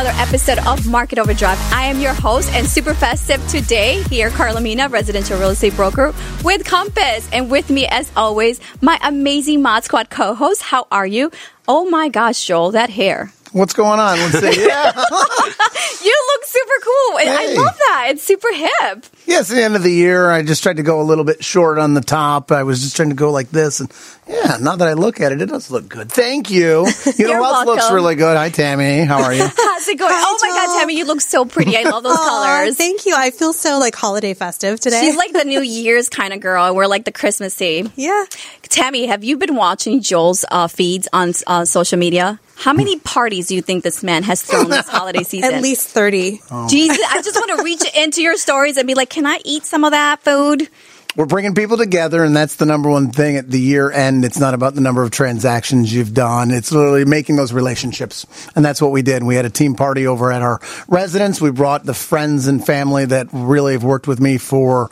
another episode of Market Overdrive. I am your host and super festive today here, Carla Mina, residential real estate broker with Compass. And with me, as always, my amazing Mod Squad co host. How are you? Oh my gosh, Joel, that hair. What's going on? Let's see. Yeah. you look super cool. Hey. I love that. It's super hip. Yeah, it's the end of the year. I just tried to go a little bit short on the top. I was just trying to go like this. And yeah, now that I look at it, it does look good. Thank you. You know what looks really good? Hi, Tammy. How are you? How's it going? Hi, oh my God, Tammy, you look so pretty. I love those colors. Thank you. I feel so like holiday festive today. She's like the New Year's kind of girl, we're like the Christmassy. Yeah. Tammy, have you been watching Joel's uh, feeds on uh, social media? How many parties do you think this man has thrown this holiday season? At least 30. Oh. Jesus, I just want to reach into your stories and be like, can I eat some of that food? We're bringing people together, and that's the number one thing at the year end. It's not about the number of transactions you've done. It's literally making those relationships. And that's what we did. We had a team party over at our residence. We brought the friends and family that really have worked with me for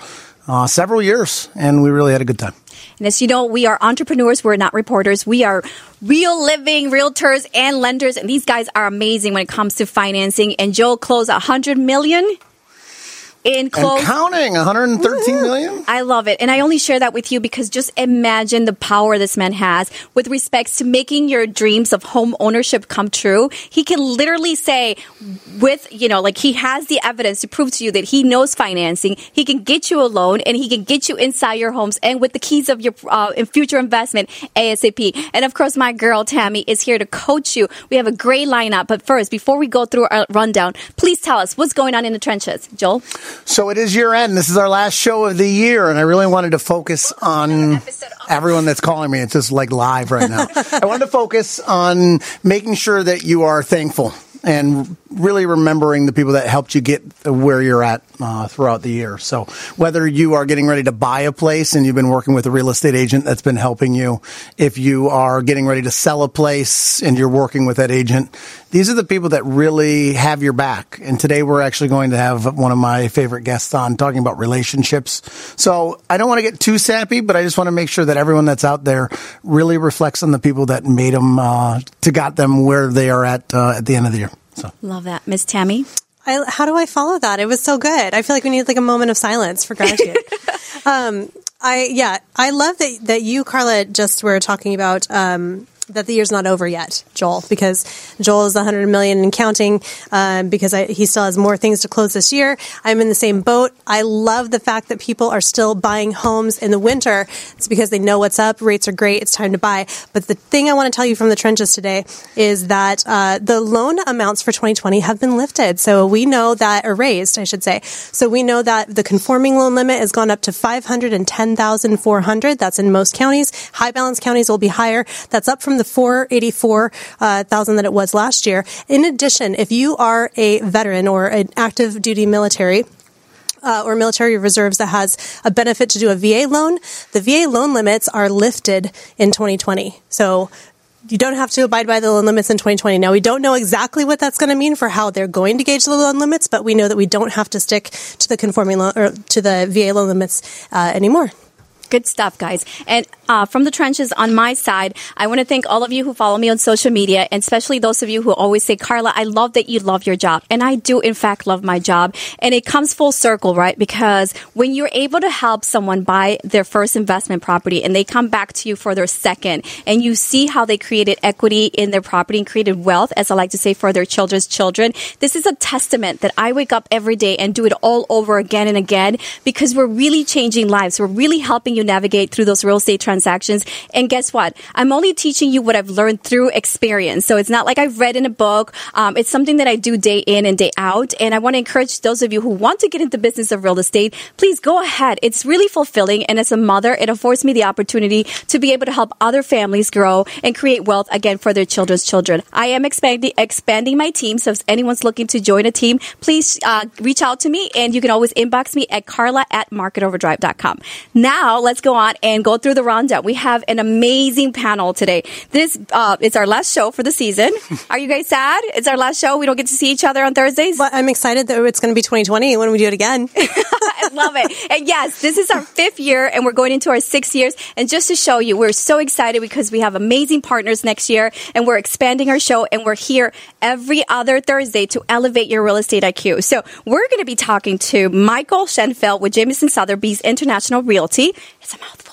uh, several years, and we really had a good time. And as you know, we are entrepreneurs. We're not reporters. We are real living realtors and lenders. And these guys are amazing when it comes to financing. And Joel closed a hundred million in close. And counting 113 million. I love it. And I only share that with you because just imagine the power this man has with respects to making your dreams of home ownership come true. He can literally say with, you know, like he has the evidence to prove to you that he knows financing. He can get you a loan and he can get you inside your homes and with the keys of your uh, future investment ASAP. And of course, my girl Tammy is here to coach you. We have a great lineup. But first, before we go through our rundown, please tell us what's going on in the trenches. Joel? So it is year end. This is our last show of the year, and I really wanted to focus on everyone that's calling me. It's just like live right now. I wanted to focus on making sure that you are thankful and really remembering the people that helped you get where you're at uh, throughout the year. So whether you are getting ready to buy a place and you've been working with a real estate agent that's been helping you, if you are getting ready to sell a place and you're working with that agent, these are the people that really have your back. And today we're actually going to have one of my favorite guests on talking about relationships. So I don't want to get too sappy, but I just want to make sure that everyone that's out there really reflects on the people that made them uh, to got them where they are at uh, at the end of the year. So love that, Miss Tammy. I, how do I follow that? It was so good. I feel like we need like a moment of silence for gratitude. um, I yeah, I love that that you, Carla, just were talking about um, that the year's not over yet, Joel, because Joel is 100 million and counting um, because I, he still has more things to close this year. I'm in the same boat. I love the fact that people are still buying homes in the winter. It's because they know what's up. Rates are great. It's time to buy. But the thing I want to tell you from the trenches today is that uh, the loan amounts for 2020 have been lifted. So we know that, or raised, I should say. So we know that the conforming loan limit has gone up to 510,400. That's in most counties. High balance counties will be higher. That's up from the 484,000 uh, that it was last year. In addition, if you are a veteran or an active duty military, uh, or military reserves that has a benefit to do a VA loan, the VA loan limits are lifted in 2020. So you don't have to abide by the loan limits in 2020. Now, we don't know exactly what that's going to mean for how they're going to gauge the loan limits, but we know that we don't have to stick to the conforming loan or to the VA loan limits uh, anymore. Good stuff, guys. And uh, from the trenches on my side, I want to thank all of you who follow me on social media, and especially those of you who always say, Carla, I love that you love your job. And I do, in fact, love my job. And it comes full circle, right? Because when you're able to help someone buy their first investment property and they come back to you for their second, and you see how they created equity in their property and created wealth, as I like to say, for their children's children, this is a testament that I wake up every day and do it all over again and again because we're really changing lives. We're really helping you navigate through those real estate transactions. And guess what? I'm only teaching you what I've learned through experience. So it's not like I've read in a book. Um, it's something that I do day in and day out. And I want to encourage those of you who want to get into business of real estate, please go ahead. It's really fulfilling. And as a mother, it affords me the opportunity to be able to help other families grow and create wealth again for their children's children. I am expanding, expanding my team. So if anyone's looking to join a team, please uh, reach out to me and you can always inbox me at carla at marketoverdrive.com. Now, let's go on and go through the rundown. We have an amazing panel today. This uh, it's our last show for the season. Are you guys sad? It's our last show. We don't get to see each other on Thursdays. But I'm excited that it's going to be 2020 when we do it again. I love it. And yes, this is our fifth year, and we're going into our sixth years. And just to show you, we're so excited because we have amazing partners next year, and we're expanding our show, and we're here every other Thursday to elevate your real estate IQ. So we're going to be talking to Michael Shenfeld with Jameson Sotheby's International Realty. It's a mouthful.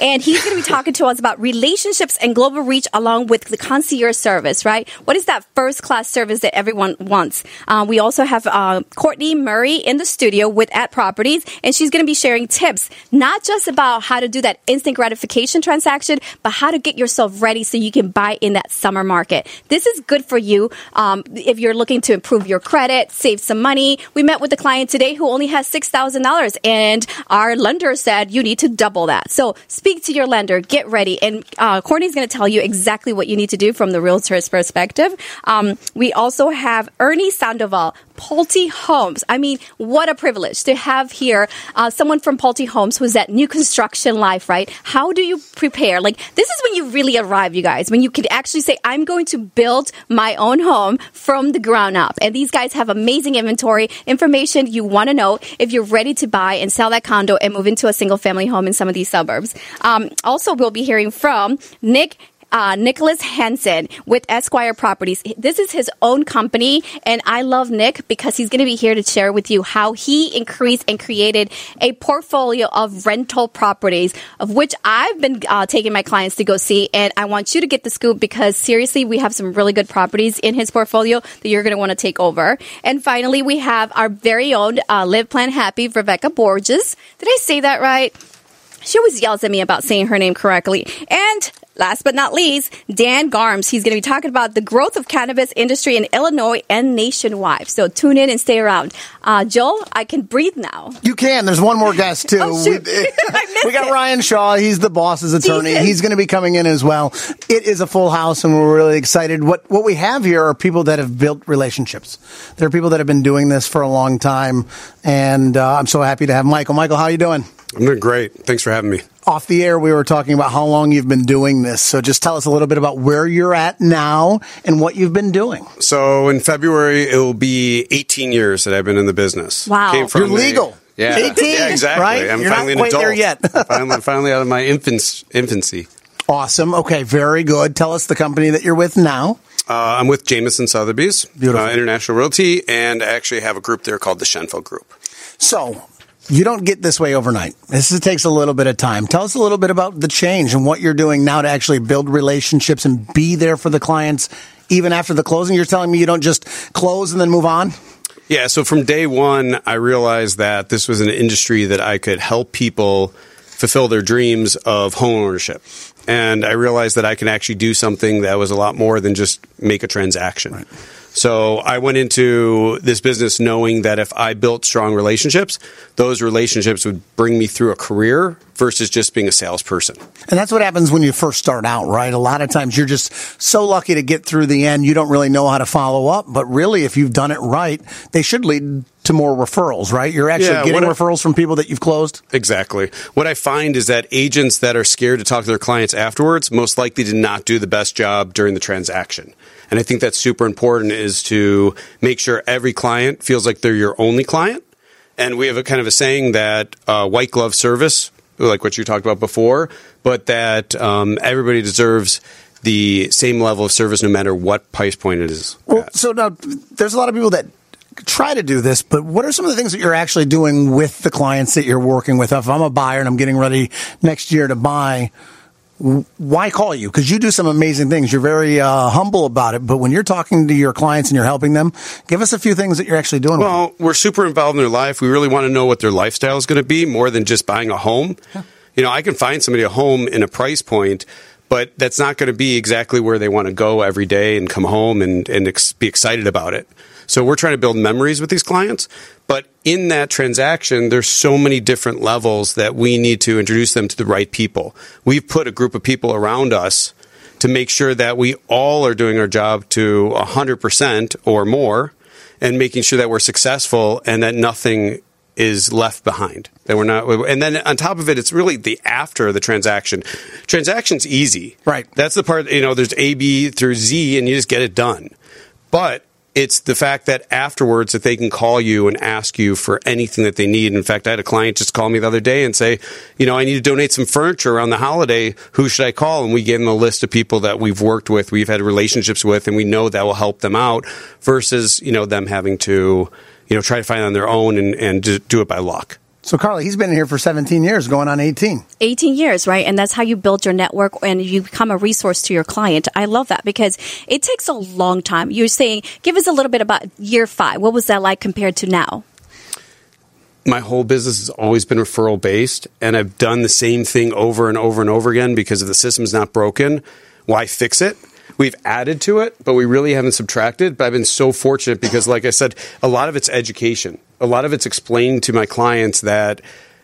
And he's going to be talking to us about relationships and global reach along with the concierge service, right? What is that first class service that everyone wants? Uh, we also have uh, Courtney Murray in the studio with At Properties, and she's going to be sharing tips, not just about how to do that instant gratification transaction, but how to get yourself ready so you can buy in that summer market. This is good for you um, if you're looking to improve your credit, save some money. We met with a client today who only has $6,000, and our lender said you need to double that. So speak to your lender, get ready. And uh, Courtney's going to tell you exactly what you need to do from the realtor's perspective. Um, we also have Ernie Sandoval, Pulte Homes. I mean, what a privilege to have here uh, someone from Pulte Homes who's at new construction life, right? How do you prepare? Like, this is when you really arrive, you guys, when you could actually say, I'm going to build my own home from the ground up. And these guys have amazing inventory, information you want to know if you're ready to buy and sell that condo and move into a single family home in some of these suburbs. Um, also, we'll be hearing from Nick uh, Nicholas Hansen with Esquire Properties. This is his own company, and I love Nick because he's going to be here to share with you how he increased and created a portfolio of rental properties, of which I've been uh, taking my clients to go see. And I want you to get the scoop because seriously, we have some really good properties in his portfolio that you're going to want to take over. And finally, we have our very own uh, Live Plan Happy, Rebecca Borges. Did I say that right? She always yells at me about saying her name correctly. And last but not least, Dan Garms. He's going to be talking about the growth of cannabis industry in Illinois and nationwide. So tune in and stay around. Uh, Joel, I can breathe now. You can. There's one more guest too. oh, we, we got Ryan Shaw. He's the boss's attorney. Jesus. He's going to be coming in as well. It is a full house, and we're really excited. What what we have here are people that have built relationships. There are people that have been doing this for a long time, and uh, I'm so happy to have Michael. Michael, how are you doing? I'm doing great. Thanks for having me. Off the air, we were talking about how long you've been doing this. So just tell us a little bit about where you're at now and what you've been doing. So in February, it will be 18 years that I've been in the business. Wow. Came from You're a- legal. yeah, 18, yeah, exactly. right? I'm You're not finally quite an adult. there yet. finally, finally out of my infants, infancy. Awesome. Okay, very good. Tell us the company that you're with now. Uh, I'm with Jameson Sotheby's, Beautiful. Uh, International Realty, and I actually have a group there called the Shenfeld Group. So you don't get this way overnight. This is, takes a little bit of time. Tell us a little bit about the change and what you're doing now to actually build relationships and be there for the clients even after the closing. You're telling me you don't just close and then move on? Yeah, so from day one, I realized that this was an industry that I could help people fulfill their dreams of home ownership. And I realized that I can actually do something that was a lot more than just make a transaction. So I went into this business knowing that if I built strong relationships, those relationships would bring me through a career versus just being a salesperson. And that's what happens when you first start out, right? A lot of times you're just so lucky to get through the end. You don't really know how to follow up, but really, if you've done it right, they should lead to more referrals, right? You're actually Yeah, getting I- referrals from people that you've closed. Exactly. What I find is that agents that are scared to talk to their clients afterwards most likely did not do the best job during the transaction. And I think that's super important is to make sure every client feels like they're your only client. And we have a kind of a saying that uh, white glove service, like what you talked about before, but that um, everybody deserves the same level of service no matter what price point it is. Well, at. so now there's a lot of people that try to do this, but what are some of the things that you're actually doing with the clients that you're working with? If I'm a buyer and I'm getting ready next year to buy, why call you? Because you do some amazing things. You're very uh, humble about it. But when you're talking to your clients and you're helping them, give us a few things that you're actually doing. with. Well, we're super involved in their life. We really want to know what their lifestyle is going to be more than just buying a home. You know, I can find somebody a home in a price point, but that's not going to be exactly where they want to go every day and come home and, and ex- be excited about it. So we're trying to build memories with these clients. But in that transaction, there's so many different levels that we need to introduce them to the right people. We've put a group of people around us to make sure that we all are doing our job to 100% or more and making sure that we're successful and that nothing is left behind. That we're not, and then on top of it, it's really the after the transaction. Transaction's easy, Right. That's the part. You know, there's A, B through Z, and you just get it done. But it's the fact that afterwards that they can call you and ask you for anything that they need. In fact, I had a client just call me the other day and say, you know, I need to donate some furniture around the holiday. Who should I call? And we gave them a list of people that we've worked with, we've had relationships with, and we know that will help them out versus, you know, them having to, you know, try to find on their own and, and do it by luck. So, Carly, he's been here for 17 years, going on 18. 18 years, right? And that's how you build your network and you become a resource to your client. I love that because it takes a long time. You're saying, give us a little bit about year five. What was that like compared to now? my whole business has always been referral based and I've done the same thing over and over and over again because if the system's not broken, why fix it? We've added to it, but we really haven't subtracted. But I've been so fortunate because, like I said, a lot of it's education. A lot of it's explained to my clients that,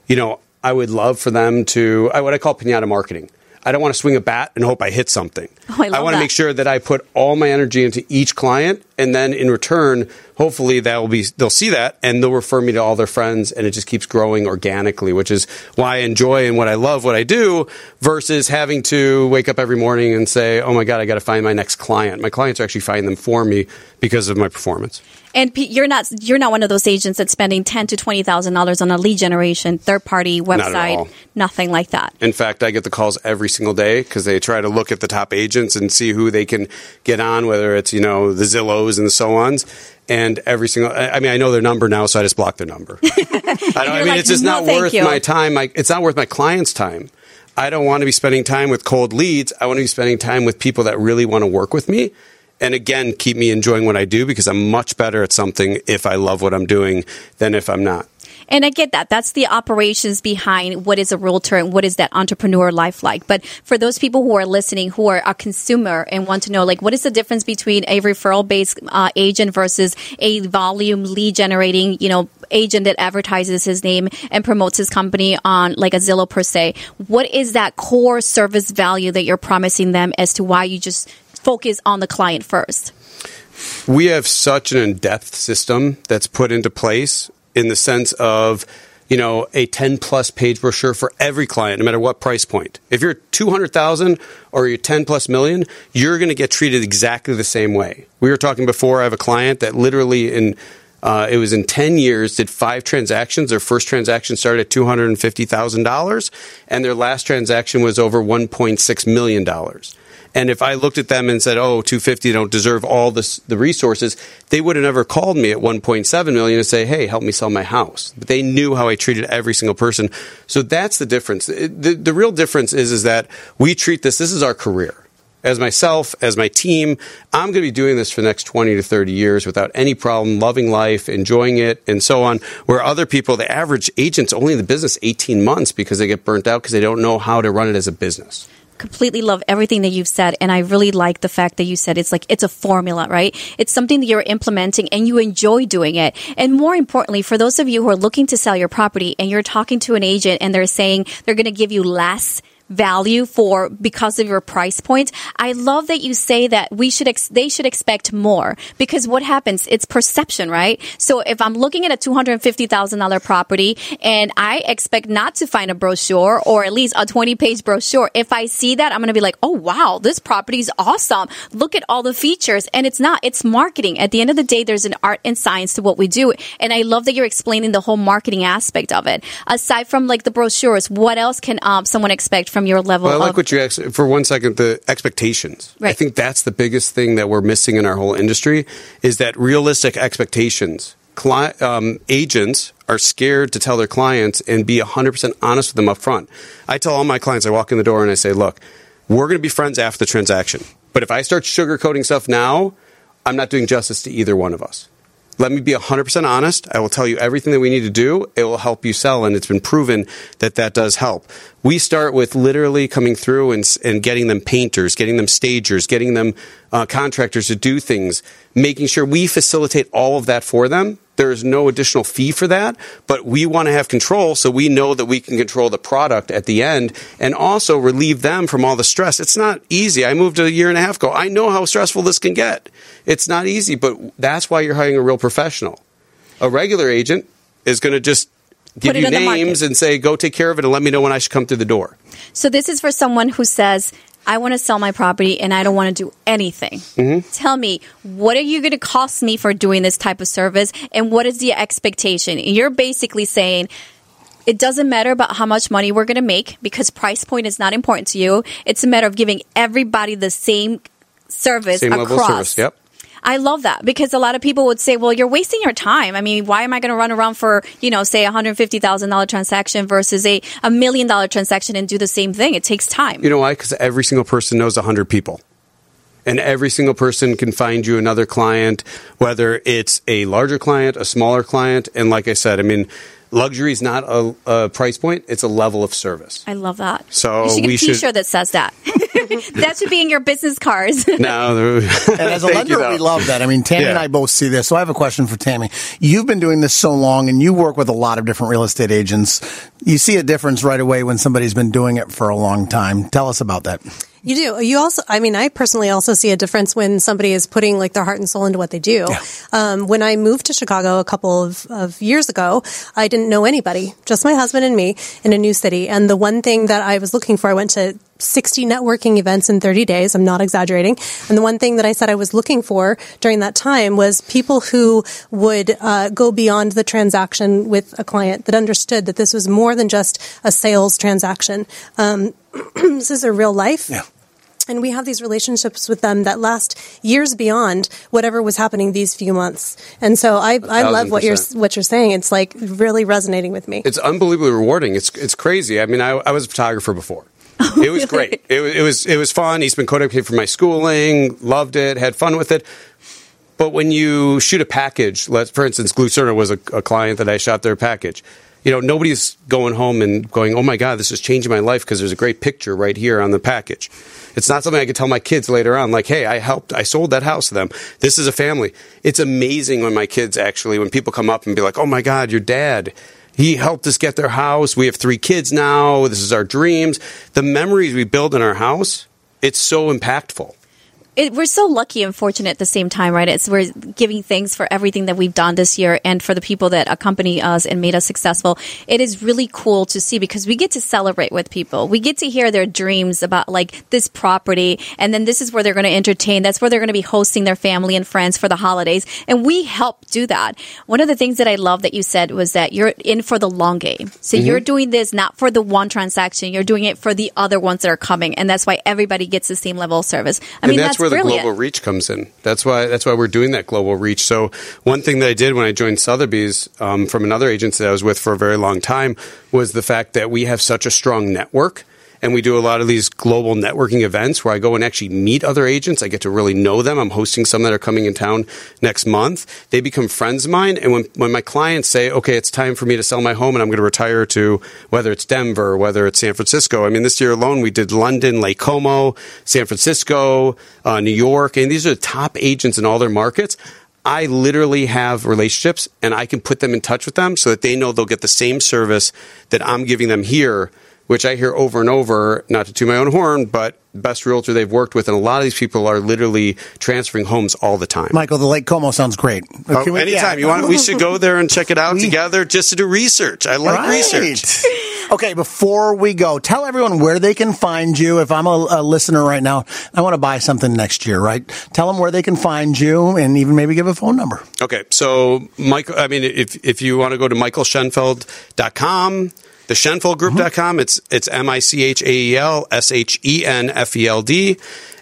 you know, I would love for them to, uh, what I call pinata marketing. I don't want to swing a bat and hope I hit something. Oh, I love want to make sure that I put all my energy into each client, and then in return, hopefully that will be they'll see that and they'll refer me to all their friends, and it just keeps growing organically, which is why I enjoy and what I love what I do versus having to wake up every morning and say, "Oh my god, I got to find my next client." My clients are actually finding them for me because of my performance. And P- you're not you're not one of those agents that's spending ten to twenty thousand dollars on a lead generation third party website, all. nothing like that. In fact, I get the calls every single day because they try to look at the top agents and see who they can get on, whether it's you know the Zillows and the so ons. And every single, I mean, I know their number now, so I just block their number. I, don't, I mean, like, it's just "No, not worth you." my time. My, it's not worth my clients' time. I don't want to be spending time with cold leads. I want to be spending time with people that really want to work with me. And again, keep me enjoying what I do because I'm much better at something if I love what I'm doing than if I'm not. And I get that. That's the operations behind what is a realtor and what is that entrepreneur life like. But for those people who are listening, who are a consumer and want to know, like, what is the difference between a referral based uh, agent versus a volume lead generating, you know, agent that advertises his name and promotes his company on like a Zillow per se? What is that core service value that you're promising them as to why you just focus on the client first? we have such an in-depth system that's put into place in the sense of you know a 10 plus page brochure for every client no matter what price point. If you're 200000 or you're 10 plus million you're going to get treated exactly the same way. We were talking before i have a client that literally in uh, it was in 10 years did five transactions. Their first transaction started at $250000 and their last transaction was over $1.6 million and if I looked at them and said, "Oh, 250 don't deserve all this, the resources," they would have never called me at 1.7 million and say, "Hey, help me sell my house." But they knew how I treated every single person. So that's the difference. The, the real difference is is that we treat this. This is our career. As myself, as my team, I'm going to be doing this for the next 20 to 30 years without any problem, loving life, enjoying it, and so on. Where other people, the average agent's only in the business 18 months because they get burnt out because they don't know how to run it as a business. Completely love everything that you've said and i really like the fact that you said it's like it's a formula right? It's something that you're implementing and you enjoy doing it. And more importantly for those of you who are looking to sell your property and you're talking to an agent and they're saying they're going to give you less value for because of your price point. I love that you say that we should ex- they should expect more because what happens it's perception right? So if i'm looking at a $250000 property and i expect not to find a brochure or at least a 20 page brochure if i see that i'm going to be like oh wow this property is awesome. Look at all the features. And it's not it's marketing. At the end of the day there's an art and science to what we do. And i love that you're explaining the whole marketing aspect of it. Aside from like the brochures what else can um, someone expect from your level Well, I like of what you asked for one second. The expectations. I think that's the biggest thing that we're missing in our whole industry is that realistic expectations. Cli- um, agents are scared to tell their clients and be 100% honest with them up front. I tell all my clients, I walk in the door and I say, look, we're going to be friends after the transaction. But if I start sugarcoating stuff now, I'm not doing justice to either one of us. Let me be 100% honest. I will tell you everything that we need to do. It will help you sell, and it's been proven that that does help. We start with literally coming through and, and getting them painters, getting them stagers, getting them uh, contractors to do things, making sure we facilitate all of that for them. There is no additional fee for that, but we want to have control so we know that we can control the product at the end and also relieve them from all the stress. It's not easy. I moved a year and a half ago. I know how stressful this can get. It's not easy, but that's why you're hiring a real professional. A regular agent is going to just give you on the market. names and say, go take care of it and let me know when I should come through the door. So this is for someone who says, I want to sell my property and I don't want to do anything. Mm-hmm. Tell me, what are you going to cost me for doing this type of service? And what is the expectation? And you're basically saying, it doesn't matter about how much money we're going to make because price point is not important to you. It's a matter of giving everybody the same service Same across. level of service. Yep. I love that because a lot of people would say, well, you're wasting your time. I mean, why am I going to run around for, you know, say a $150,000 transaction versus a, a million dollar transaction and do the same thing? It takes time. You know why? Because every single person knows 100 people. And every single person can find you another client, whether it's a larger client, a smaller client. And like I said, I mean, luxury is not a, a price point, it's a level of service. I love that. So you should get we a should- T-shirt that says that. that should be in your business cards. Now, And as a Thank lender, we love that. I mean, Tammy and I both see this. So I have a question for Tammy. You've been doing this so long and you work with a lot of different real estate agents. You see a difference right away when somebody's been doing it for a long time. Tell us about that. You do. You also, I mean, I personally also see a difference when somebody is putting like their heart and soul into what they do. Um, when I moved to Chicago a couple of, of years ago, I didn't know anybody, just my husband and me in a new city. And the one thing that I was looking for, I went to 60 networking events in 30 days. I'm not exaggerating. And the one thing that I said I was looking for during that time was people who would uh, go beyond the transaction with a client that understood that this was more than just a sales transaction. Um, this is a real life. Yeah. And we have these relationships with them that last years beyond whatever was happening these few months. And so I, I love what you're what you're saying. It's like really resonating with me. it's unbelievably rewarding. It's it's crazy. I mean, I, I was a photographer before. Oh, it was great. It, was- it was it was fun. Eastman Kodak paid for my schooling. Loved it. Had fun with it. But when you shoot a package, let for instance, Glucerna was a, a client that I shot their package. You know, nobody's going home and going, "Oh my God, this is changing my life" because there's a great picture right here on the package. It's not something I could tell my kids later on, like, "Hey, I helped. I sold that house to them. This is a family." It's amazing when my kids actually, when people come up and be like, "Oh my God, your dad." He helped us get their house. We have three kids now. This is our dreams. The memories we build in our house, it's so impactful. It, we're so lucky and fortunate at the same time, right? It's we're giving thanks for everything that we've done this year and for the people that accompany us and made us successful. It is really cool to see because we get to celebrate with people. We get to hear their dreams about like this property, and then this is where they're going to entertain. That's where they're going to be hosting their family and friends for the holidays, and we help do that. One of the things that I love that you said was that you're in for the long game. So Mm-hmm. you're doing this not for the one transaction, you're doing it for the other ones that are coming, and that's why everybody gets the same level of service. I mean, and that's, where brilliant. the global reach comes in. That's why that's why we're doing that global reach. So one thing that I did when I joined Sotheby's um, from another agency that I was with for a very long time was the fact that we have such a strong network. And we do a lot of these global networking events where I go and actually meet other agents. I get to really know them. I'm hosting some that are coming in town next month. They become friends of mine. And when, when my clients say, okay, it's time for me to sell my home and I'm going to retire to whether it's Denver, whether it's San Francisco. I mean, this year alone, we did London, Lake Como, San Francisco, uh, New York. And these are the top agents in all their markets. I literally have relationships and I can put them in touch with them so that they know they'll get the same service that I'm giving them here, which I hear over and over, not to toot my own horn, but best realtor they've worked with. And a lot of these people are literally transferring homes all the time. Michael, the Lake Como sounds great. Oh, we- anytime yeah. you want, we should go there and check it out together just to do research. I like Right. research. Okay, before we go, tell everyone where they can find you. If I'm a, a listener right now, I want to buy something next year, right? Tell them where they can find you and even maybe give a phone number. Okay, so Michael, I mean, if if you want to go to michaelshenfeld.com, the Shenfeldgroup.com, it's it's M I C H A E L S H E N F E L D,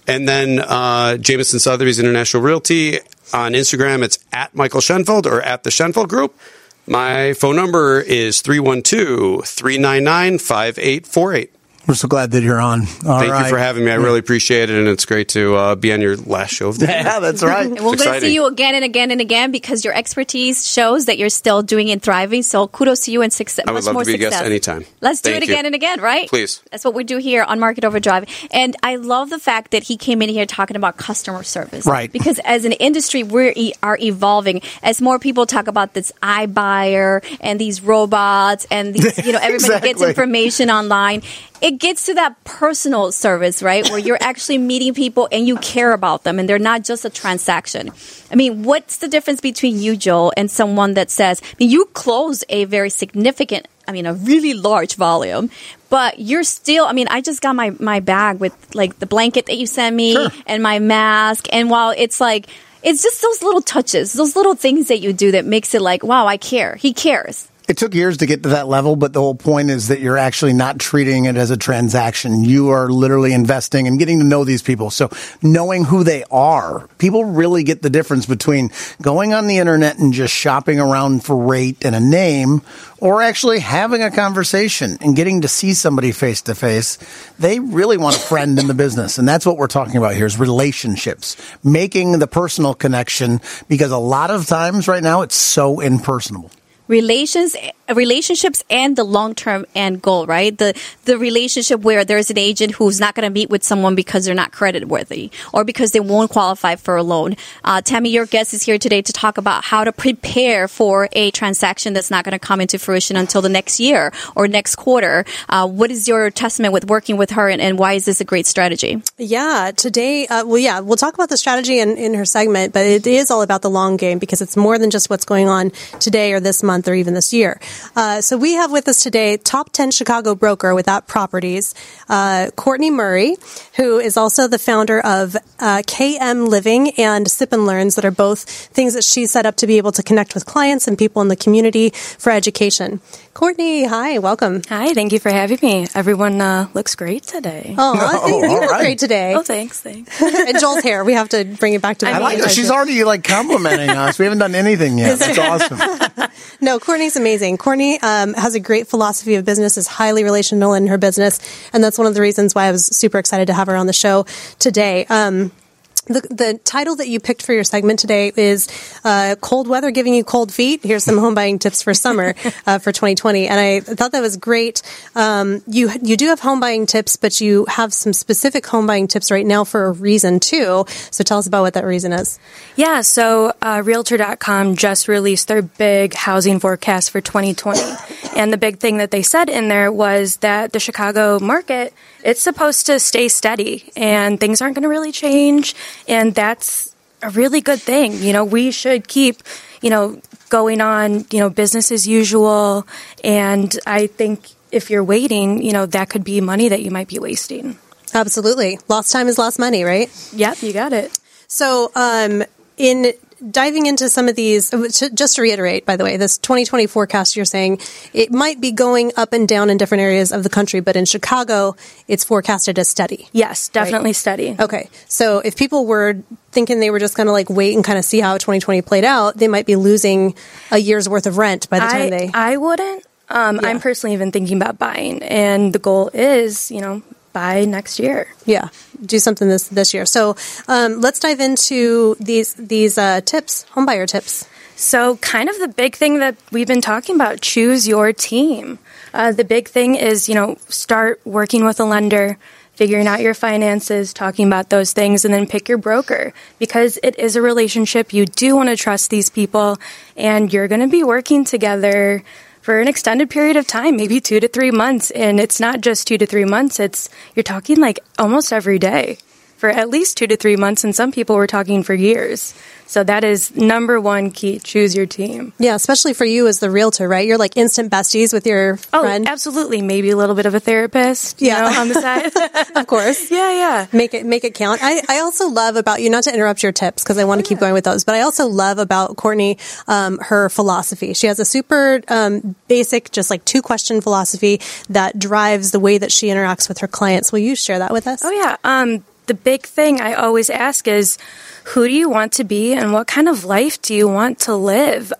and then uh, Jameson Sotheby's International Realty on Instagram, it's at Michael Shenfeld or at the Shenfeld Group. My phone number is 312 399 5848. We're so glad that you're on. All Thank right. you for having me. I really appreciate it, and it's great to uh, be on your last show of the year. Yeah, that's right. We're going to see you again and again and again because your expertise shows that you're still doing and thriving. So kudos to you and success. I would much love more to be a guest anytime. Let's do it you. again and again, right? Please. That's what we do here on Market Overdrive. And I love the fact that he came in here talking about customer service. Right. Because as an industry, we e- are evolving. As more people talk about this iBuyer and these robots and these, you know, everybody gets information online. It it gets to that personal service, right? Where you're actually meeting people and you care about them and they're not just a transaction. I mean, what's the difference between you, Joel, and someone that says, I mean, you close a very significant, I mean, a really large volume, but you're still, I mean, I just got my, my bag with like the blanket that you sent me Sure. and my mask. And while it's like, it's just those little touches, those little things that you do that makes it like, wow, I care. He cares. It took years to get to that level, but the whole point is that you're actually not treating it as a transaction. You are literally investing and getting to know these people. So knowing who they are, people really get the difference between going on the internet and just shopping around for rate and a name or actually having a conversation and getting to see somebody face to face. They really want a friend in the business. And that's what we're talking about here is relationships, making the personal connection because a lot of times right now it's so impersonal. Relations relationships and the long-term end goal right? The the relationship where there's an agent who's not going to meet with someone because they're not credit worthy or because they won't qualify for a loan. Uh, tammy your guest is here today to talk about how to prepare for a transaction that's not going to come into fruition until the next year or next quarter. Uh, what is your testament with working with her and, and why is this a great strategy? Yeah, today, uh, well, yeah, we'll talk about the strategy in, in her segment, but it is all about the long game because it's more than just what's going on today or this month or even this year. Uh, so we have with us today top 10 Chicago broker with At Properties, uh, Courtney Murray, who is also the founder of uh, KM Living and Sip and Learns that are both things that she set up to be able to connect with clients and people in the community for education. Courtney, hi, welcome. Hi, thank you for having me. Everyone uh, looks great today. Oh, you look right. great today. Oh, thanks, thanks. and Joel's hair. We have to bring it back to. I like main. She's already like complimenting us. We haven't done anything yet. That's awesome. No, Courtney's amazing. Courtney um, has a great philosophy of business, is highly relational in her business, and that's one of the reasons why I was super excited to have her on the show today. Um, the, the title that you picked for your segment today is uh, "Cold Weather Giving You Cold Feet." Here's some home buying tips for summer uh, for 2020, and I thought that was great. Um, you you do have home buying tips, but you have some specific home buying tips right now for a reason too. So tell us about what that reason is. Yeah, so uh, Realtor.com just released their big housing forecast for 2020. and the big thing that they said in there was that the Chicago market, it's supposed to stay steady and things aren't going to really change. And that's a really good thing. You know, we should keep, you know, going on, you know, business as usual. And I think if you're waiting, you know, that could be money that you might be wasting. Absolutely, lost time is lost money, right? Yep, you got it. So, um, in diving into some of these, uh, just to reiterate, by the way, this 2020 forecast you're saying it might be going up and down in different areas of the country, but in Chicago, it's forecasted as steady. Yes, definitely steady. Okay, so if people were thinking they were just going to like wait and kind of see how 2020 played out, they might be losing a year's worth of rent by the time I, they. I wouldn't. Um, Yeah. I'm personally even thinking about buying, and the goal is, you know, buy next year. Yeah, do something this this year. So um, let's dive into these these uh, tips, homebuyer tips. So, kind of the big thing that we've been talking about choose your team. Uh, the big thing is, you know, start working with a lender, figuring out your finances, talking about those things, and then pick your broker because it is a relationship. You do want to trust these people, and you're going to be working together for an extended period of time, maybe two to three months. And it's not just two to three months, it's you're talking like almost every day for at least two to three months, and some people were talking for years. So that is number one key: choose your team. Yeah, especially for you as the realtor, right? You're like instant besties with your Oh, friend. absolutely. Maybe a little bit of a therapist, Yeah. know, on the side. of course. yeah, yeah. Make it make it count. I, I also love about you not to interrupt your tips because I want to keep going with those, but I also love about Courtney um, her philosophy. She has a super um, basic, just like two question philosophy that drives the way that she interacts with her clients. Will you share that with us? Oh, yeah. Um, the big thing I always ask is, who do you want to be, and what kind of life do you want to live?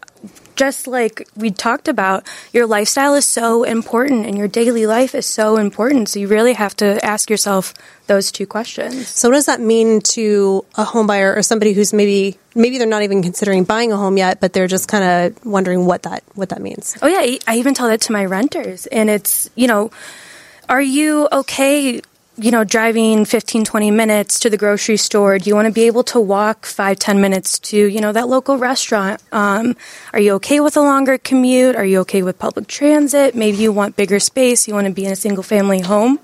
Just like we talked about, your lifestyle is so important, and your daily life is so important. So you really have to ask yourself those two questions. So what does that mean to a home buyer or somebody who's maybe maybe they're not even considering buying a home yet, but they're just kind of wondering what that what that means? Oh yeah, I- I even tell that to my renters, and it's you know, are you okay you know, driving 15, 20 minutes to the grocery store? Do you want to be able to walk five, 10 minutes to, you know, that local restaurant? Um, are you okay with a longer commute? Are you okay with public transit? Maybe you want bigger space. You want to be in a single family home.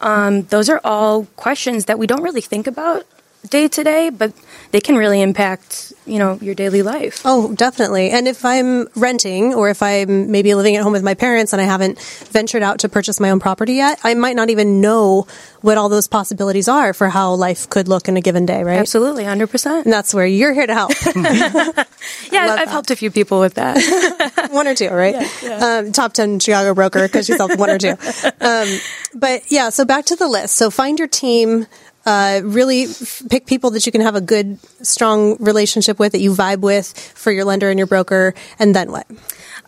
Um, those are all questions that we don't really think about day to day, but they can really impact, you know, your daily life. Oh, definitely. And if I'm renting or if I'm maybe living at home with my parents and I haven't ventured out to purchase my own property yet, I might not even know what all those possibilities are for how life could look in a given day, right? Absolutely, 100%. And that's where you're here to help. yeah, I've that. helped a few people with that. one or two, right? Yeah, yeah. Um, top 10 Chicago broker because she's helped one or two. Um, but yeah, so back to the list. So find your team, uh, really f- pick people that you can have a good, strong relationship with that you vibe with for your lender and your broker. And then what?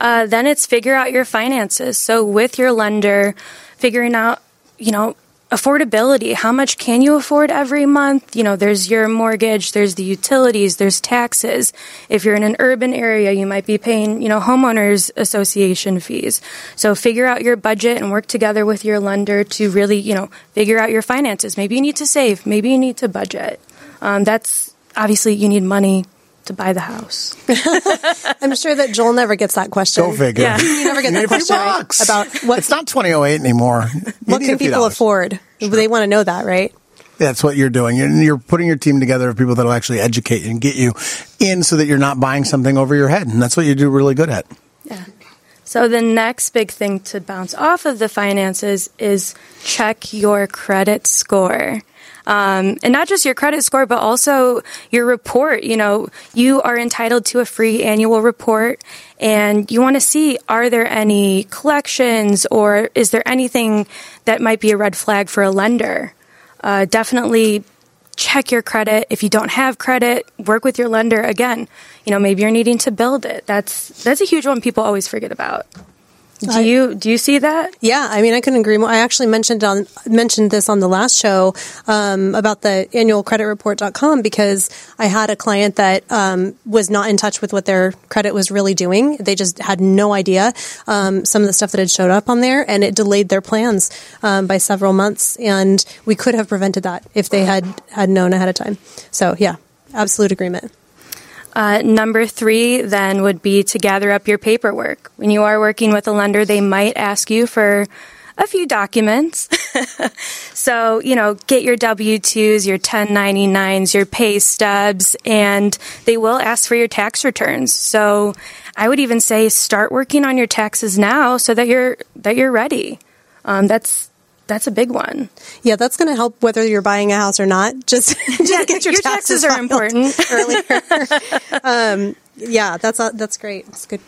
Uh, then it's figure out your finances. So with your lender, figuring out, you know, affordability. How much can you afford every month? You know, there's your mortgage, there's the utilities, there's taxes. If you're in an urban area, you might be paying, you know, homeowners association fees. So figure out your budget and work together with your lender to really, you know, figure out your finances. Maybe you need to save, maybe you need to budget. Um, that's obviously you need money to buy the house. I'm sure that Joel never gets that question. Go figure. Yeah. You never get You that need a few question right? about what It's not 2008 anymore. You what can people dollars. afford. They want to know that, right? That's what you're doing. You're, you're putting your team together of people that will actually educate you and get you in so that you're not buying something over your head. And that's what you do really good at. Yeah. So the next big thing to bounce off of the finances is check your credit score. Um, and not just your credit score, but also your report. You know, you are entitled to a free annual report and you want to see are there any collections or is there anything that might be a red flag for a lender? Uh, definitely check your credit. If you don't have credit, work with your lender again. You know, maybe you're needing to build it. That's that's a huge one people always forget about. Do you do you see that? Yeah, I mean, I couldn't agree more. I actually mentioned on mentioned this on the last show um, about the annualcreditreport.com because I had a client that um, was not in touch with what their credit was really doing. They just had no idea um, some of the stuff that had showed up on there, and it delayed their plans um, by several months. And we could have prevented that if they had had known ahead of time. So, yeah, absolute agreement. Uh, number three then would be to gather up your paperwork. When you are working with a lender, they might ask you for a few documents. so, you know, get your W 2s, your 1099s, your pay stubs, and they will ask for your tax returns. So, I would even say start working on your taxes now so that you're that you're ready. Um, that's that's a big one. Yeah, that's going to help whether you're buying a house or not. Just, just get your, your taxes are filed important. earlier. um, yeah, that's uh, that's great. It's good.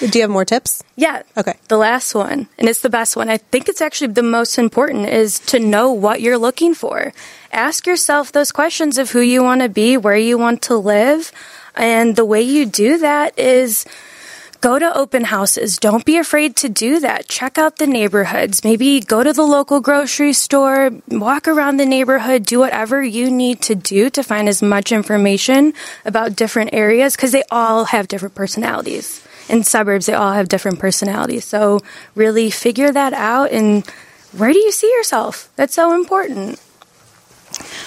Do you have more tips? Yeah. Okay. The last one, and it's the best one. I think it's actually the most important is to know what you're looking for. Ask yourself those questions of who you want to be, where you want to live, and the way you do that is go to open houses. Don't be afraid to do that. Check out the neighborhoods. Maybe go to the local grocery store, walk around the neighborhood, do whatever you need to do to find as much information about different areas because they all have different personalities. In suburbs, they all have different personalities. So really figure that out and where do you see yourself? That's so important.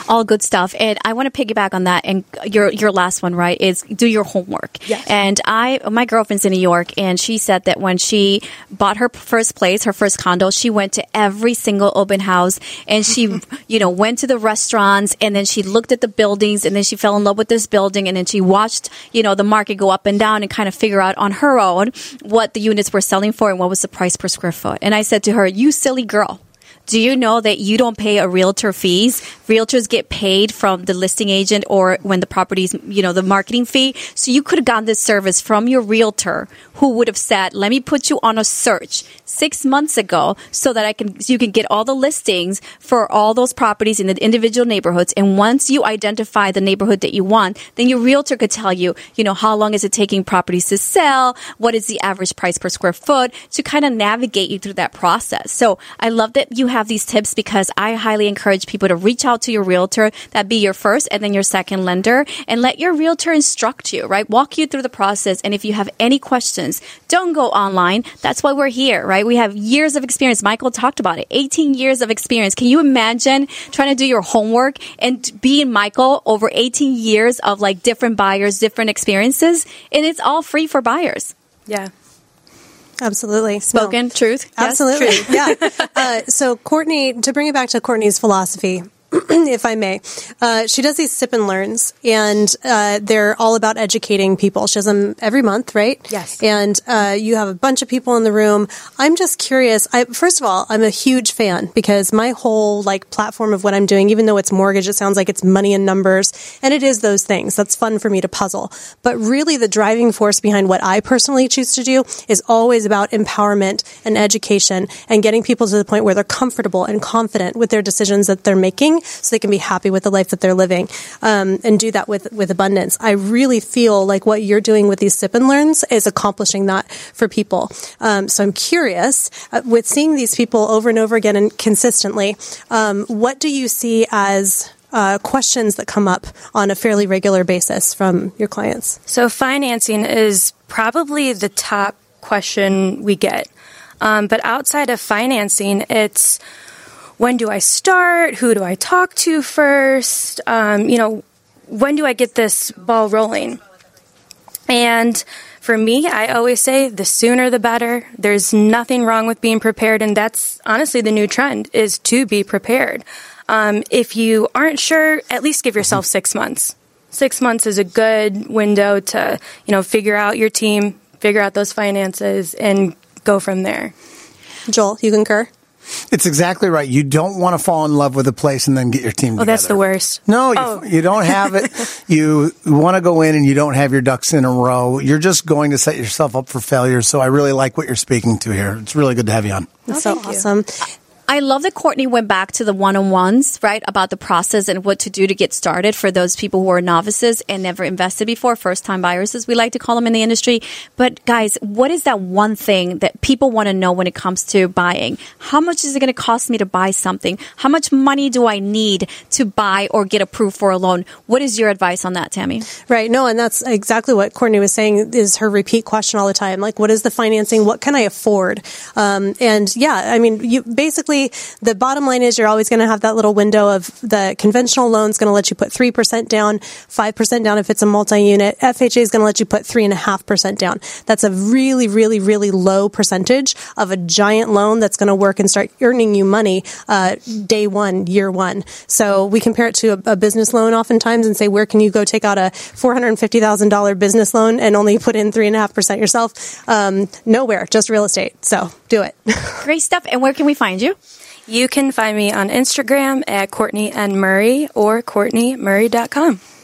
All good stuff. And I want to piggyback on that. And your your last one, right, is do your homework. Yes. And I, my girlfriend's in New York, and she said that when she bought her first place, her first condo, she went to every single open house, and she, you know, went to the restaurants, and then she looked at the buildings, and then she fell in love with this building, and then she watched, you know, the market go up and down, and kind of figure out on her own what the units were selling for and what was the price per square foot. And I said to her, "You silly girl." Do you know that you don't pay a realtor fees? Realtors get paid from the listing agent or when the property's, you know, the marketing fee. So you could have gotten this service from your realtor who would have said, let me put you on a search six months ago so that I can, so you can get all the listings for all those properties in the individual neighborhoods. And once you identify the neighborhood that you want, then your realtor could tell you, you know, how long is it taking properties to sell? What is the average price per square foot to kind of navigate you through that process? So I love that you have have these tips because I highly encourage people to reach out to your realtor, that be your first and then your second lender, and let your realtor instruct you, right? Walk you through the process. And if you have any questions, don't go online. That's why we're here, right? We have years of experience. Michael talked about it. 18 years of experience. Can you imagine trying to do your homework and being Michael over 18 years of like different buyers, different experiences? And it's all free for buyers. Yeah. Absolutely. Spoken No. truth. Yes, Absolutely. truth. yeah. Uh, so Courtney, to bring it back to Courtney's philosophy, if I may, uh, she does these sip and learns, and uh, they're all about educating people. She does them every month, right? Yes. And uh, you have a bunch of people in the room. I'm just curious. I, first of all, I'm a huge fan because my whole like platform of what I'm doing, even though it's mortgage, it sounds like it's money and numbers, and it is those things. That's fun for me to puzzle. But really, the driving force behind what I personally choose to do is always about empowerment and education and getting people to the point where they're comfortable and confident with their decisions that they're making so they can be happy with the life that they're living um, and do that with, with abundance. I really feel like what you're doing with these sip and learns is accomplishing that for people. Um, so I'm curious uh, with seeing these people over and over again and consistently, um, what do you see as uh, questions that come up on a fairly regular basis from your clients? So financing is probably the top question we get. Um, but outside of financing, it's when do I start? Who do I talk to first? Um, you know, when do I get this ball rolling? And for me, I always say the sooner the better. There's nothing wrong with being prepared, and that's honestly the new trend is to be prepared. Um, if you aren't sure, at least give yourself six months. Six months is a good window to you know figure out your team, figure out those finances, and go from there. Joel, you concur? It's exactly right. You don't want to fall in love with a place and then get your team Oh, together. that's the worst. No, you, Oh. you don't have it. you want to go in and you don't have your ducks in a row. You're just going to set yourself up for failure. So I really like what you're speaking to here. It's really good to have you on. That's oh, so awesome. you. I love that Courtney went back to the one-on-ones, right? About the process and what to do to get started for those people who are novices and never invested before, first-time buyers, as we like to call them in the industry. But guys, what is that one thing that people want to know when it comes to buying? How much is it going to cost me to buy something? How much money do I need to buy or get approved for a loan? What is your advice on that, Tammy? Right. No, and that's exactly what Courtney was saying is her repeat question all the time. Like, what is the financing? What can I afford? Um, and yeah, I mean, you basically, the bottom line is you're always going to have that little window of the conventional loan is going to let you put 3% down, 5% down if it's a multi-unit. FHA is going to let you put 3.5% down. That's a really, really, really low percentage of a giant loan that's going to work and start earning you money, uh, day one, year one. So we compare it to a, a business loan oftentimes and say, where can you go take out a $450,000 business loan and only put in 3.5% yourself? Um, nowhere, just real estate. So do it. Great stuff. And where can we find you? You can find me on Instagram at Courtney and Murray or CourtneyMurray.com.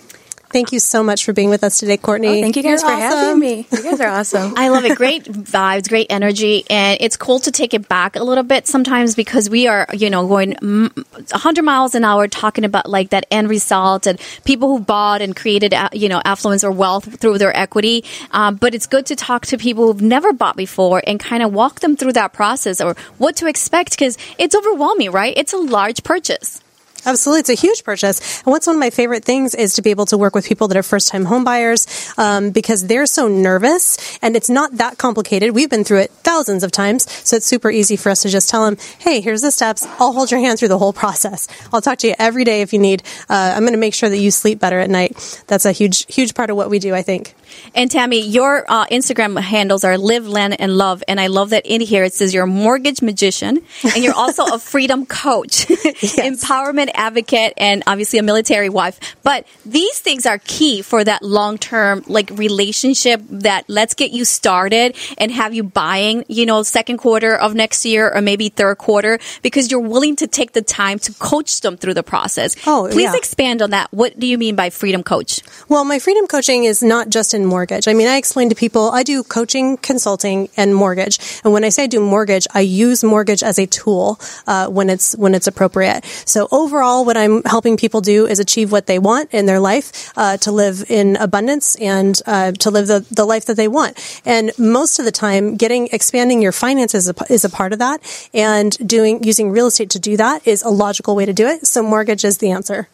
Thank you so much for being with us today, Courtney. Oh, thank you guys You're for awesome. having me. You guys are awesome. I love it. Great vibes, great energy, and it's cool to take it back a little bit sometimes because we are, you know, going mm, 100 miles an hour talking about like that end result and people who bought and created, uh, you know, affluence or wealth through their equity. Um, but it's good to talk to people who've never bought before and kind of walk them through that process or what to expect because it's overwhelming, right? It's a large purchase. Absolutely. It's a huge purchase. And what's one of my favorite things is to be able to work with people that are first time homebuyers um, because they're so nervous and it's not that complicated. We've been through it thousands of times. So it's super easy for us to just tell them, hey, here's the steps. I'll hold your hand through the whole process. I'll talk to you every day if you need. Uh, I'm going to make sure that you sleep better at night. That's a huge, huge part of what we do, I think. And Tammy, your uh, Instagram handles are live, land, and love. And I love that in here it says you're a mortgage magician and you're also a freedom coach, empowerment advocate, and obviously a military wife. But these things are key for that long term like relationship that let's get you started and have you buying, you know, second quarter of next year or maybe third quarter because you're willing to take the time to coach them through the process. Oh, Please yeah. expand on that. What do you mean by freedom coach? Well, my freedom coaching is not just in mortgage. I mean, I explain to people I do coaching, consulting, and mortgage. And when I say I do mortgage, I use mortgage as a tool uh, when it's when it's appropriate. So overall. Overall, what I'm helping people do is achieve what they want in their life, uh, to live in abundance and uh, to live the, the life that they want. And most of the time, getting expanding your finances is a, is a part of that, and doing using real estate to do that is a logical way to do it. So mortgage is the answer.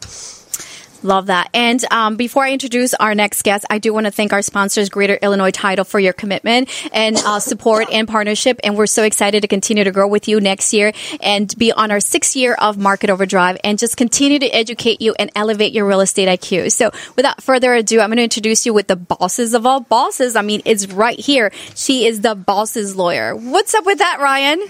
Love that. And um, before I introduce our next guest, I do want to thank our sponsors, Greater Illinois Title, for your commitment and uh, support and partnership. And we're so excited to continue to grow with you next year and be on our sixth year of Market Overdrive and just continue to educate you and elevate your real estate IQ. So without further ado, I'm going to introduce you with the bosses of all bosses. I mean, it's right here. She is the boss's lawyer. What's up with that, Ryan?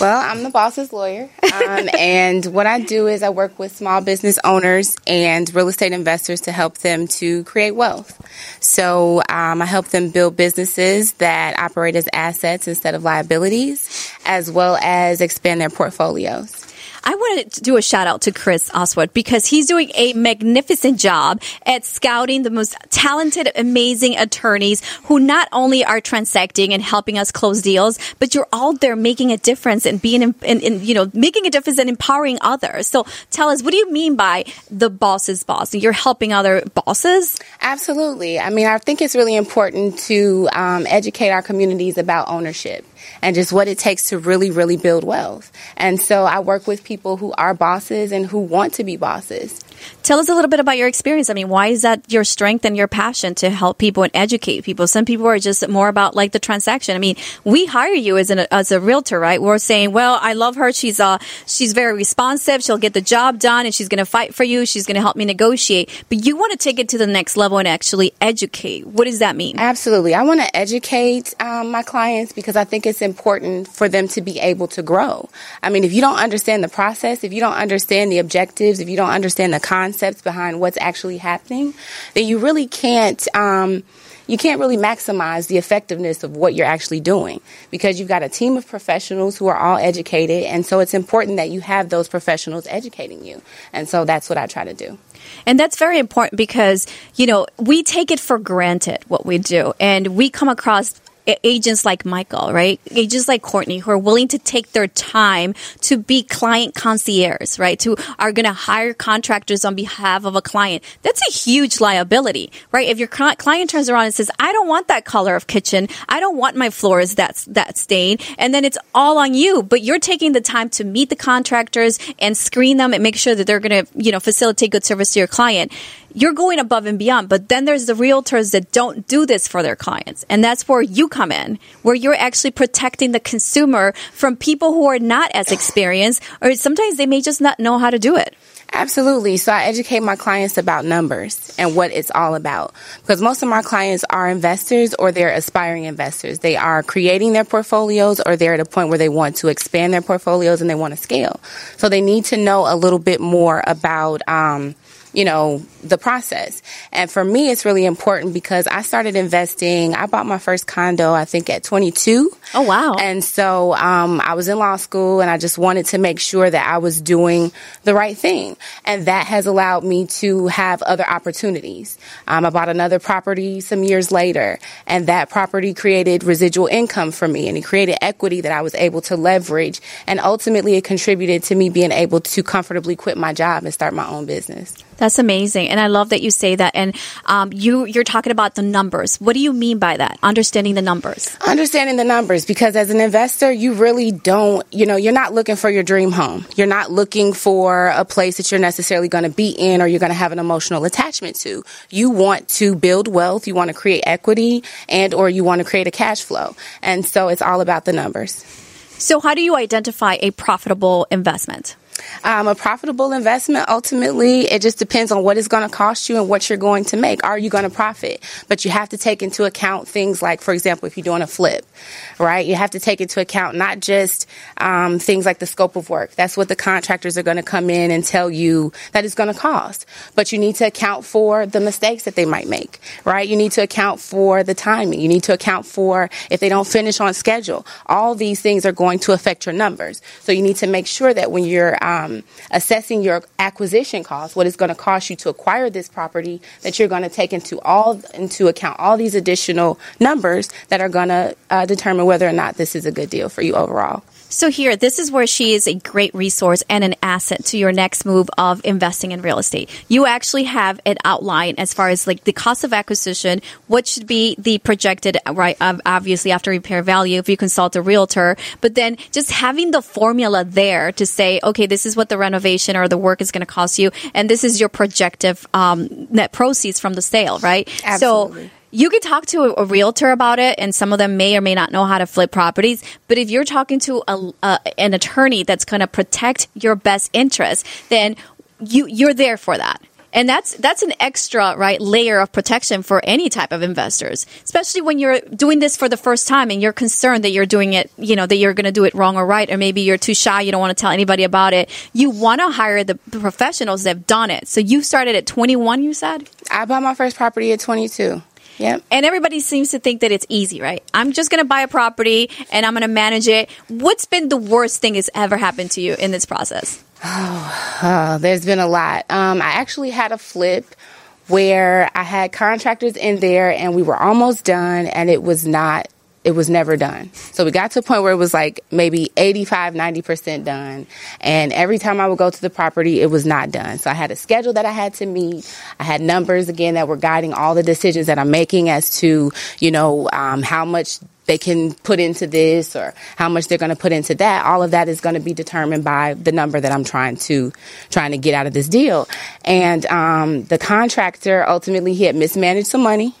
Well, I'm the boss's lawyer. Um, and what I do is I work with small business owners and real estate estate investors to help them to create wealth. So um, I help them build businesses that operate as assets instead of liabilities, as well as expand their portfolios. I want to do a shout out to Chris Oswald because he's doing a magnificent job at scouting the most talented, amazing attorneys who not only are transacting and helping us close deals, but you're out there making a difference and being, in, in, in, you know, making a difference and empowering others. So tell us, what do you mean by the boss's boss? You're helping other bosses? Absolutely. I mean, I think it's really important to um, educate our communities about ownership and just what it takes to really, really build wealth. And so I work with people who are bosses and who want to be bosses. Tell us a little bit about your experience. I mean, why is that your strength and your passion to help people and educate people? Some people are just more about like the transaction. I mean, we hire you as an as a realtor, right? We're saying, well, I love her. She's uh she's very responsive. She'll get the job done, and she's going to fight for you. She's going to help me negotiate. But you want to take it to the next level and actually educate. What does that mean? Absolutely, I want to educate um, my clients because I think it's important for them to be able to grow. I mean, if you don't understand the process, if you don't understand the objectives, if you don't understand the concepts behind what's actually happening, then you really can't. Um, you can't really maximize the effectiveness of what you're actually doing because you've got a team of professionals who are all educated. And so it's important that you have those professionals educating you. And so that's what I try to do. And that's very important because, you know, we take it for granted what we do. And we come across agents like Michael, right? Agents like Courtney who are willing to take their time to be client concierge, right? To are going to hire contractors on behalf of a client. That's a huge liability, right? If your client turns around and says, "I don't want that color of kitchen. I don't want my floors that that stain," and then it's all on you, but you're taking the time to meet the contractors and screen them and make sure that they're going to, you know, facilitate good service to your client you're going above and beyond. But then there's the realtors that don't do this for their clients. And that's where you come in, where you're actually protecting the consumer from people who are not as experienced, or sometimes they may just not know how to do it. Absolutely. So I educate my clients about numbers and what it's all about. Because most of my clients are investors or they're aspiring investors. They are creating their portfolios or they're at a point where they want to expand their portfolios and they want to scale. So they need to know a little bit more about, um, you know, the process. And for me, it's really important because I started investing. I bought my first condo, I think, at 22. Oh, wow. And so um, I was in law school and I just wanted to make sure that I was doing the right thing. And that has allowed me to have other opportunities. Um, I bought another property some years later, and that property created residual income for me and it created equity that I was able to leverage. And ultimately, it contributed to me being able to comfortably quit my job and start my own business. That's amazing, and I love that you say that. And um, you you're talking about the numbers. What do you mean by that? Understanding the numbers. Understanding the numbers, because as an investor, you really don't. You know, you're not looking for your dream home. You're not looking for a place that you're necessarily going to be in, or you're going to have an emotional attachment to. You want to build wealth. You want to create equity, and or you want to create a cash flow. And so it's all about the numbers. So, how do you identify a profitable investment? Um, a profitable investment, ultimately, it just depends on what it's going to cost you and what you're going to make. Are you going to profit? But you have to take into account things like, for example, if you're doing a flip, right? You have to take into account not just um, things like the scope of work. That's what the contractors are going to come in and tell you that it's going to cost. But you need to account for the mistakes that they might make, right? You need to account for the timing. You need to account for if they don't finish on schedule. All these things are going to affect your numbers. So you need to make sure that when you're um, assessing your acquisition cost, what it's going to cost you to acquire this property, that you're going to take into all into account all these additional numbers that are going to uh, determine whether or not this is a good deal for you overall. So here, this is where she is a great resource and an asset to your next move of investing in real estate. You actually have an outline as far as like the cost of acquisition, what should be the projected, right, obviously after repair value if you consult a realtor, but then just having the formula there to say, okay, this is what the renovation or the work is going to cost you, and this is your projective um, net proceeds from the sale, right? Absolutely. So you can talk to a, a, realtor about it, and some of them may or may not know how to flip properties. But if you're talking to a, an attorney that's going to protect your best interest, then you you're there for that. And that's that's an extra right layer of protection for any type of investors, especially when you're doing this for the first time and you're concerned that you're doing it, you know, that you're going to do it wrong or right, or maybe you're too shy, you don't want to tell anybody about it. You want to hire the professionals that have done it. So you started at 21, you said? I bought my first property at 22. Yep. And everybody seems to think that it's easy, right? I'm just going to buy a property and I'm going to manage it. What's been the worst thing that's ever happened to you in this process? Oh, oh there's been a lot. Um, I actually had a flip where I had contractors in there and we were almost done and it was not it was never done. So we got to a point where it was like maybe 85, 90% done. And every time I would go to the property, it was not done. So I had a schedule that I had to meet. I had numbers again that were guiding all the decisions that I'm making as to, you know, um, how much they can put into this or how much they're going to put into that. All of that is going to be determined by the number that I'm trying to trying to get out of this deal. And um, the contractor ultimately he had mismanaged some money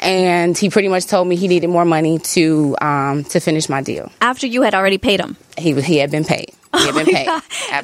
and he pretty much told me he needed more money to um, to finish my deal. After you had already paid him, he he had been paid. He had oh been paid.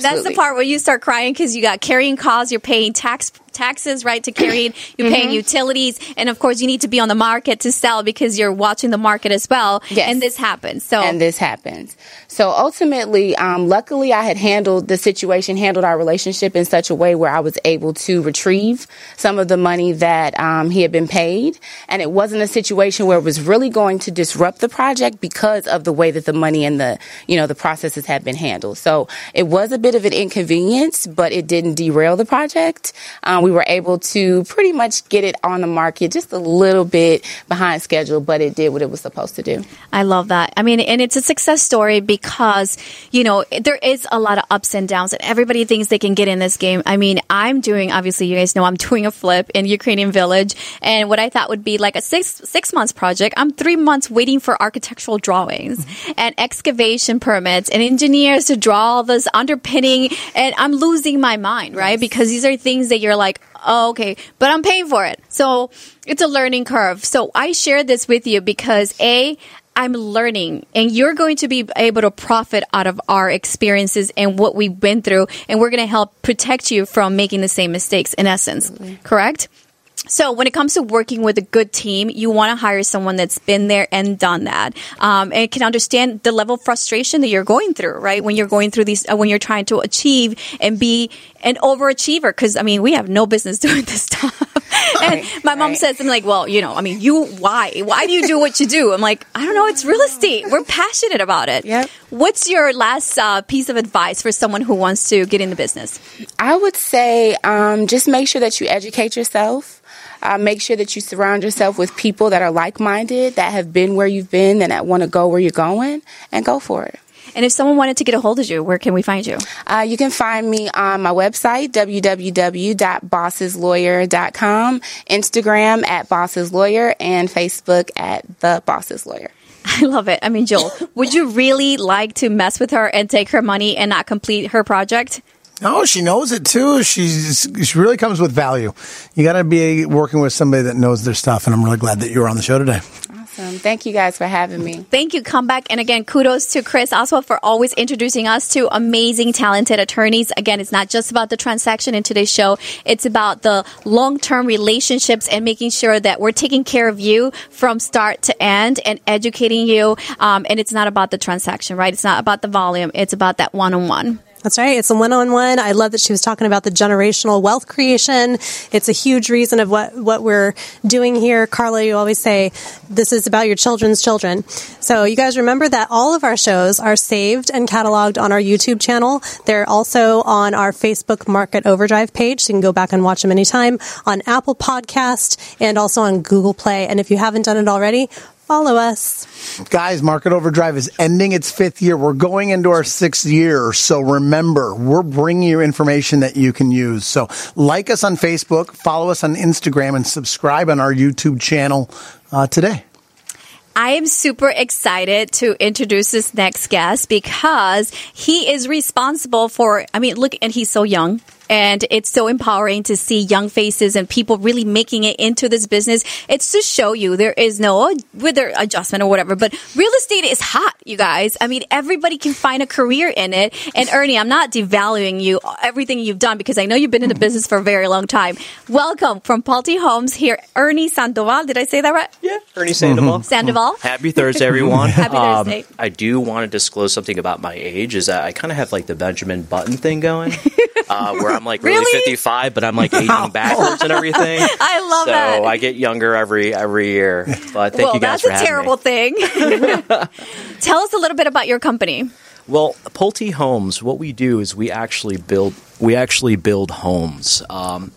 That's the part where you start crying because you got carrying costs, you're paying tax taxes, right, to carry You're mm-hmm. paying utilities, and of course, you need to be on the market to sell because you're watching the market as well. Yes. and this happens. So and this happens. So ultimately, um, luckily, I had handled the situation, handled our relationship in such a way where I was able to retrieve some of the money that um, he had been paid, and it wasn't a situation where it was really going to disrupt the project because of the way that the money and the you know the processes had been handled. So it was a bit of an inconvenience, but it didn't derail the project. Um, we were able to pretty much get it on the market just a little bit behind schedule, but it did what it was supposed to do. I love that. I mean, and it's a success story because, you know, there is a lot of ups and downs and everybody thinks they can get in this game. I mean, I'm doing, obviously, you guys know I'm doing a flip in Ukrainian village and what I thought would be like a six, six months project, I'm three months waiting for architectural drawings mm-hmm. and excavation permits and engineers to draw all this underpinning and I'm losing my mind, right? Because these are things that you're like, oh, okay, but I'm paying for it. So it's a learning curve. So I share this with you because A, I'm learning and you're going to be able to profit out of our experiences and what we've been through. And we're going to help protect you from making the same mistakes in essence. Correct? So when it comes to working with a good team, you want to hire someone that's been there and done that, um, and can understand the level of frustration that you're going through, right? When you're going through these, uh, when you're trying to achieve and be an overachiever, because I mean, we have no business doing this stuff. and right, my mom right. says, "I'm like, well, you know, I mean, you why? Why do you do what you do?" I'm like, I don't know. It's real estate. We're passionate about it. Yep. What's your last uh, piece of advice for someone who wants to get in the business? I would say um, just make sure that you educate yourself. Uh, make sure that you surround yourself with people that are like minded, that have been where you've been, and that want to go where you're going, and go for it. And if someone wanted to get a hold of you, where can we find you? Uh, you can find me on my website, www.bosseslawyer.com, Instagram at bosseslawyer, and Facebook at the bosses lawyer. I love it. I mean, Joel, would you really like to mess with her and take her money and not complete her project? Oh, she knows it too. She's she really comes with value. You got to be working with somebody that knows their stuff, and I'm really glad that you were on the show today. Awesome. Thank you guys for having me. Thank you. Come back. And again, kudos to Chris Oswald for always introducing us to amazing, talented attorneys. Again, it's not just about the transaction in today's show. It's about the long-term relationships and making sure that we're taking care of you from start to end and educating you. Um, and it's not about the transaction, right? It's not about the volume. It's about that one-on-one. That's right. It's a one-on-one. I love that she was talking about the generational wealth creation. It's a huge reason of what, what we're doing here. Carla, you always say this is about your children's children. So you guys remember that all of our shows are saved and cataloged on our YouTube channel. They're also on our Facebook Market Overdrive page. So you can go back and watch them anytime on Apple Podcast and also on Google Play. And if you haven't done it already, follow us. Guys, Market Overdrive is ending its fifth year. We're going into our sixth year. So remember, we're bringing you information that you can use. So like us on Facebook, follow us on Instagram, and subscribe on our YouTube channel uh, today. I am super excited to introduce this next guest because he is responsible for, I mean, look, and he's so young. And it's so empowering to see young faces and people really making it into this business. It's to show you there is no whether adjustment or whatever, but real estate is hot, you guys. I mean, everybody can find a career in it. And Ernie, I'm not devaluing you, everything you've done, because I know you've been in the business for a very long time. Welcome from Pulte Homes here, Ernie Sandoval. Did I say that right? Yeah, Ernie Sandoval. Sandoval. Happy Thursday, everyone. Happy Um, Thursday. I do want to disclose something about my age. Is that I kind of have like the Benjamin Button thing going, uh, where I'm like really, Really? 55, but I'm like aging backwards and everything. I love so that. So I get younger every every year. But thank well, you guys for having me. that's a terrible thing. Tell us a little bit about your company. Well, Pulte Homes, what we do is we actually build we actually build homes. Um,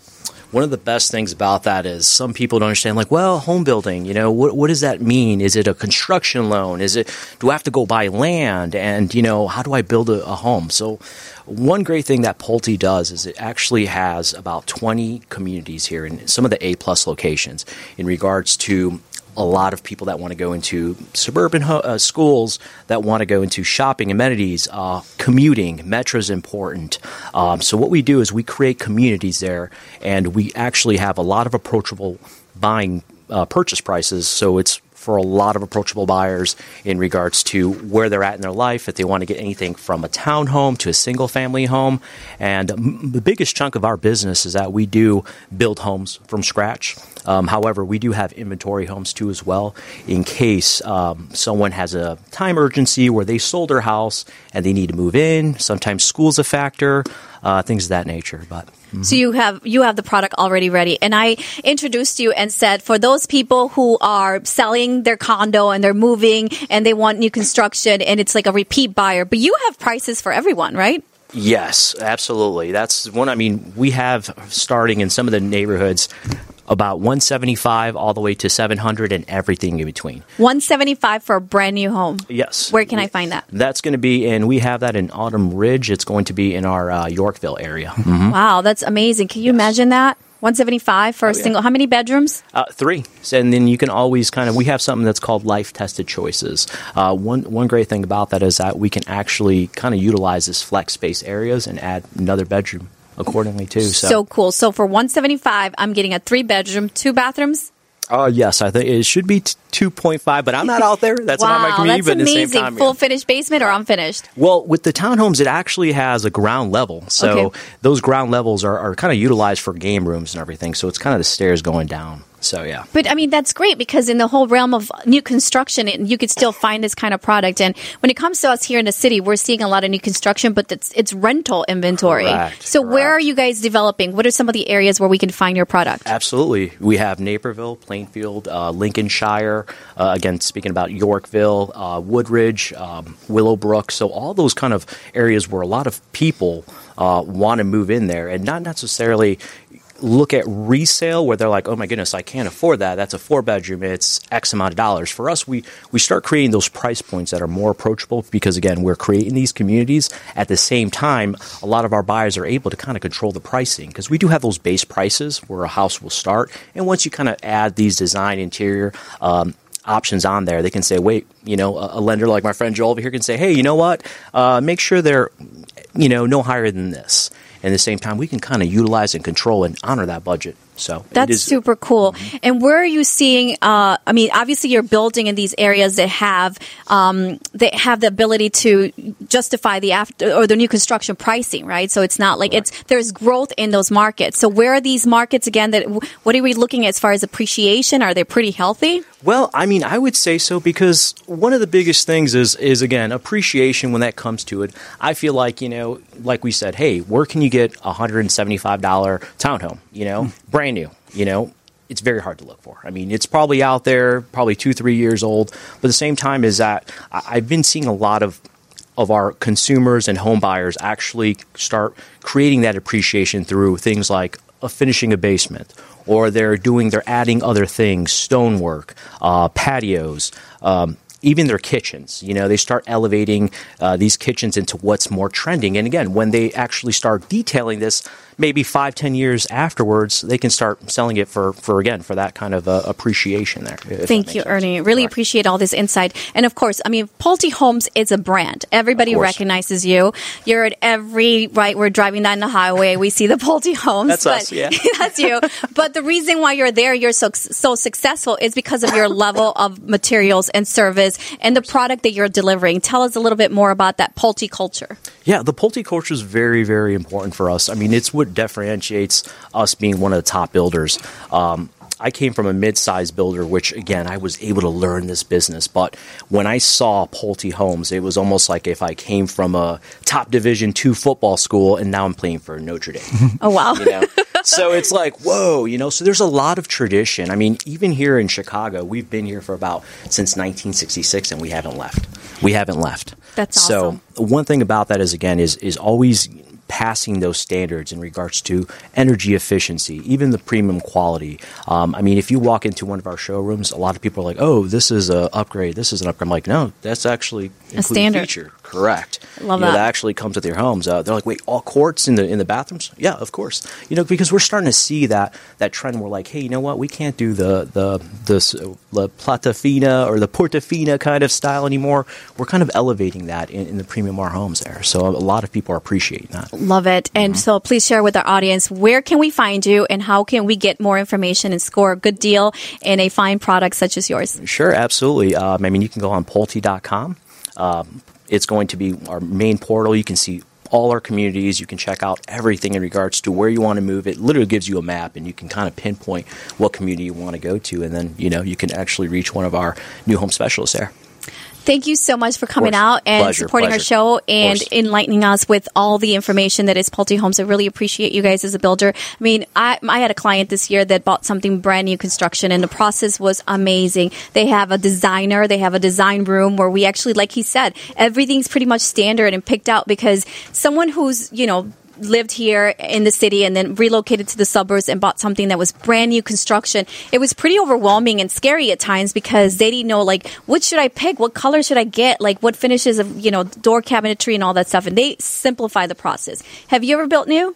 one of the best things about that is some people don't understand like well home building you know what, what does that mean? Is it a construction loan? Is it do i have to go buy land? And you know how do i build a, a home? So one great thing that pulte does is it actually has about 20 communities here in some of the a plus locations in regards to a lot of people that want to go into suburban ho- uh, schools that want to go into shopping amenities uh, commuting metro's important um, so what we do is we create communities there and we actually have a lot of approachable buying uh, purchase prices so it's for a lot of approachable buyers in regards to where they're at in their life, if they want to get anything from a townhome to a single family home. And the biggest chunk of our business is that we do build homes from scratch. Um, however, we do have inventory homes too as well in case um, someone has a time urgency where they sold their house and they need to move in. Sometimes school's a factor, uh, things of that nature. But So you have you have the product already ready, and I introduced you and said for those people who are selling their condo and they're moving and they want new construction and it's like a repeat buyer, but you have prices for everyone, right? Yes, absolutely. That's one. I mean, we have starting in some of the neighborhoods about 175 all the way to 700 and everything in between. One seventy five for a brand new home. Yes. Where can I find that? That's going to be, and we have that in Autumn Ridge. It's going to be in our uh, Yorkville area. Wow, that's amazing. Can you imagine that? One seventy five for a single. How many bedrooms? Uh, three, and then you can always kind of. We have something that's called life tested choices. Uh, one one great thing about that is that we can actually kind of utilize this flex space areas and add another bedroom accordingly too. So, So cool. So for one seventy five, I'm getting a three bedroom, two bathrooms. uh, yes, I think it should be t- two point five, but I'm not out there. That's not my wow, community. that's but amazing. time, Full yeah. finished basement or unfinished? Well, with the townhomes, it actually has a ground level. So Okay. those ground levels are, are kind of utilized for game rooms and everything. So it's kind of the stairs going down. So yeah. But I mean, that's great because in the whole realm of new construction, it- you could still find this kind of product. And when it comes to us here in the city, we're seeing a lot of new construction, but it's, it's rental inventory. Correct, so where are you guys developing? What are some of the areas where we can find your product? Absolutely. We have Naperville, Plainfield, uh, Lincolnshire, uh, again, speaking about Yorkville, uh, Woodridge, um, Willowbrook. So, all those kind of areas where a lot of people uh, want to move in there and not necessarily look at resale where they're like, oh my goodness, I can't afford that. That's a four bedroom. It's X amount of dollars. For us, we, we start creating those price points that are more approachable because, again, we're creating these communities. At the same time, a lot of our buyers are able to kind of control the pricing because we do have those base prices where a house will start. And once you kind of add these design interior, um, options on there they can say wait you know a, lender like my friend joel over here can say hey you know what uh, make sure they're you know no higher than this and at the same time we can kind of utilize and control and honor that budget so That's is- super cool. And where are you seeing? Uh, I mean, obviously, you're building in these areas that have um, that have the ability to justify the after or the new construction pricing, right? So it's not like it's there's growth in those markets. So where are these markets again? That what are we looking at as far as appreciation? Are they pretty healthy? Well, I mean, I would say so because one of the biggest things is is again appreciation when that comes to it. I feel like you know, like we said, hey, where can you get a hundred and seventy five dollar townhome? You know, brand new. You know, it's very hard to look for. I mean, it's probably out there, probably two three years old. But the same time, is that I've been seeing a lot of of our consumers and home buyers actually start creating that appreciation through things like a finishing a basement or they're doing they're adding other things stonework uh, patios um, even their kitchens. You know, they start elevating uh, these kitchens into what's more trending. And again, when they actually start detailing this, maybe five, ten years afterwards, they can start selling it for, for again, for that kind of uh, appreciation there. Thank you, Ernie. Really appreciate all this insight. And of course, I mean, Pulte Homes is a brand. Everybody recognizes you. You're at every, right, we're driving down the highway, we see the Pulte Homes. That's but, us, yeah. that's you. But the reason why you're there, you're so, so successful is because of your level of materials and service and the product that you're delivering. Tell us a little bit more about that Pulte culture. Yeah, the Pulte culture is very, very important for us. I mean, it's what differentiates us being one of the top builders. Um, I came from a mid-sized builder, which again I was able to learn this business. But when I saw Pulte Homes, it was almost like if I came from a top Division two football school and now I'm playing for Notre Dame. oh wow! You know? so it's like whoa, you know. So there's a lot of tradition. I mean, even here in Chicago, we've been here for about since 1966, and we haven't left. We haven't left. That's awesome. So one thing about that is again is is always passing those standards in regards to energy efficiency, even the premium quality. Um, I mean, if you walk into one of our showrooms, a lot of people are like, "Oh, this is an upgrade. This is an upgrade." I'm like, "No, that's actually a standard feature." Correct. Love you that. Know, that actually comes with your homes. Uh, they're like, "Wait, all quartz in the in the bathrooms?" Yeah, of course. You know, because we're starting to see that that trend. We're like, "Hey, you know what? We can't do the the the, the plata fina or the portofino kind of style anymore. We're kind of elevating that in, in the premium R homes there. So a lot of people are appreciating that." Love it. And mm-hmm. so please share with our audience where can we find you and how can we get more information and score a good deal in a fine product such as yours? Sure, absolutely. Um, I mean, you can go on Pulte.com. Um, it's going to be our main portal. You can see all our communities. You can check out everything in regards to where you want to move. It literally gives you a map, and you can kind of pinpoint what community you want to go to, and then you know you can actually reach one of our new home specialists there. Thank you so much for coming out and pleasure, supporting pleasure. our show and enlightening us with all the information that is Pulte Homes. I really appreciate you guys as a builder. I mean, I, I had a client this year that bought something brand new construction and the process was amazing. They have a designer, they have a design room where we actually, like he said, everything's pretty much standard and picked out because someone who's, you know, lived here in the city and then relocated to the suburbs and bought something that was brand new construction, it was pretty overwhelming and scary at times because they didn't know like what should I pick, what color should I get, like what finishes of you know door cabinetry and all that stuff. And they simplify the process. Have you ever built new?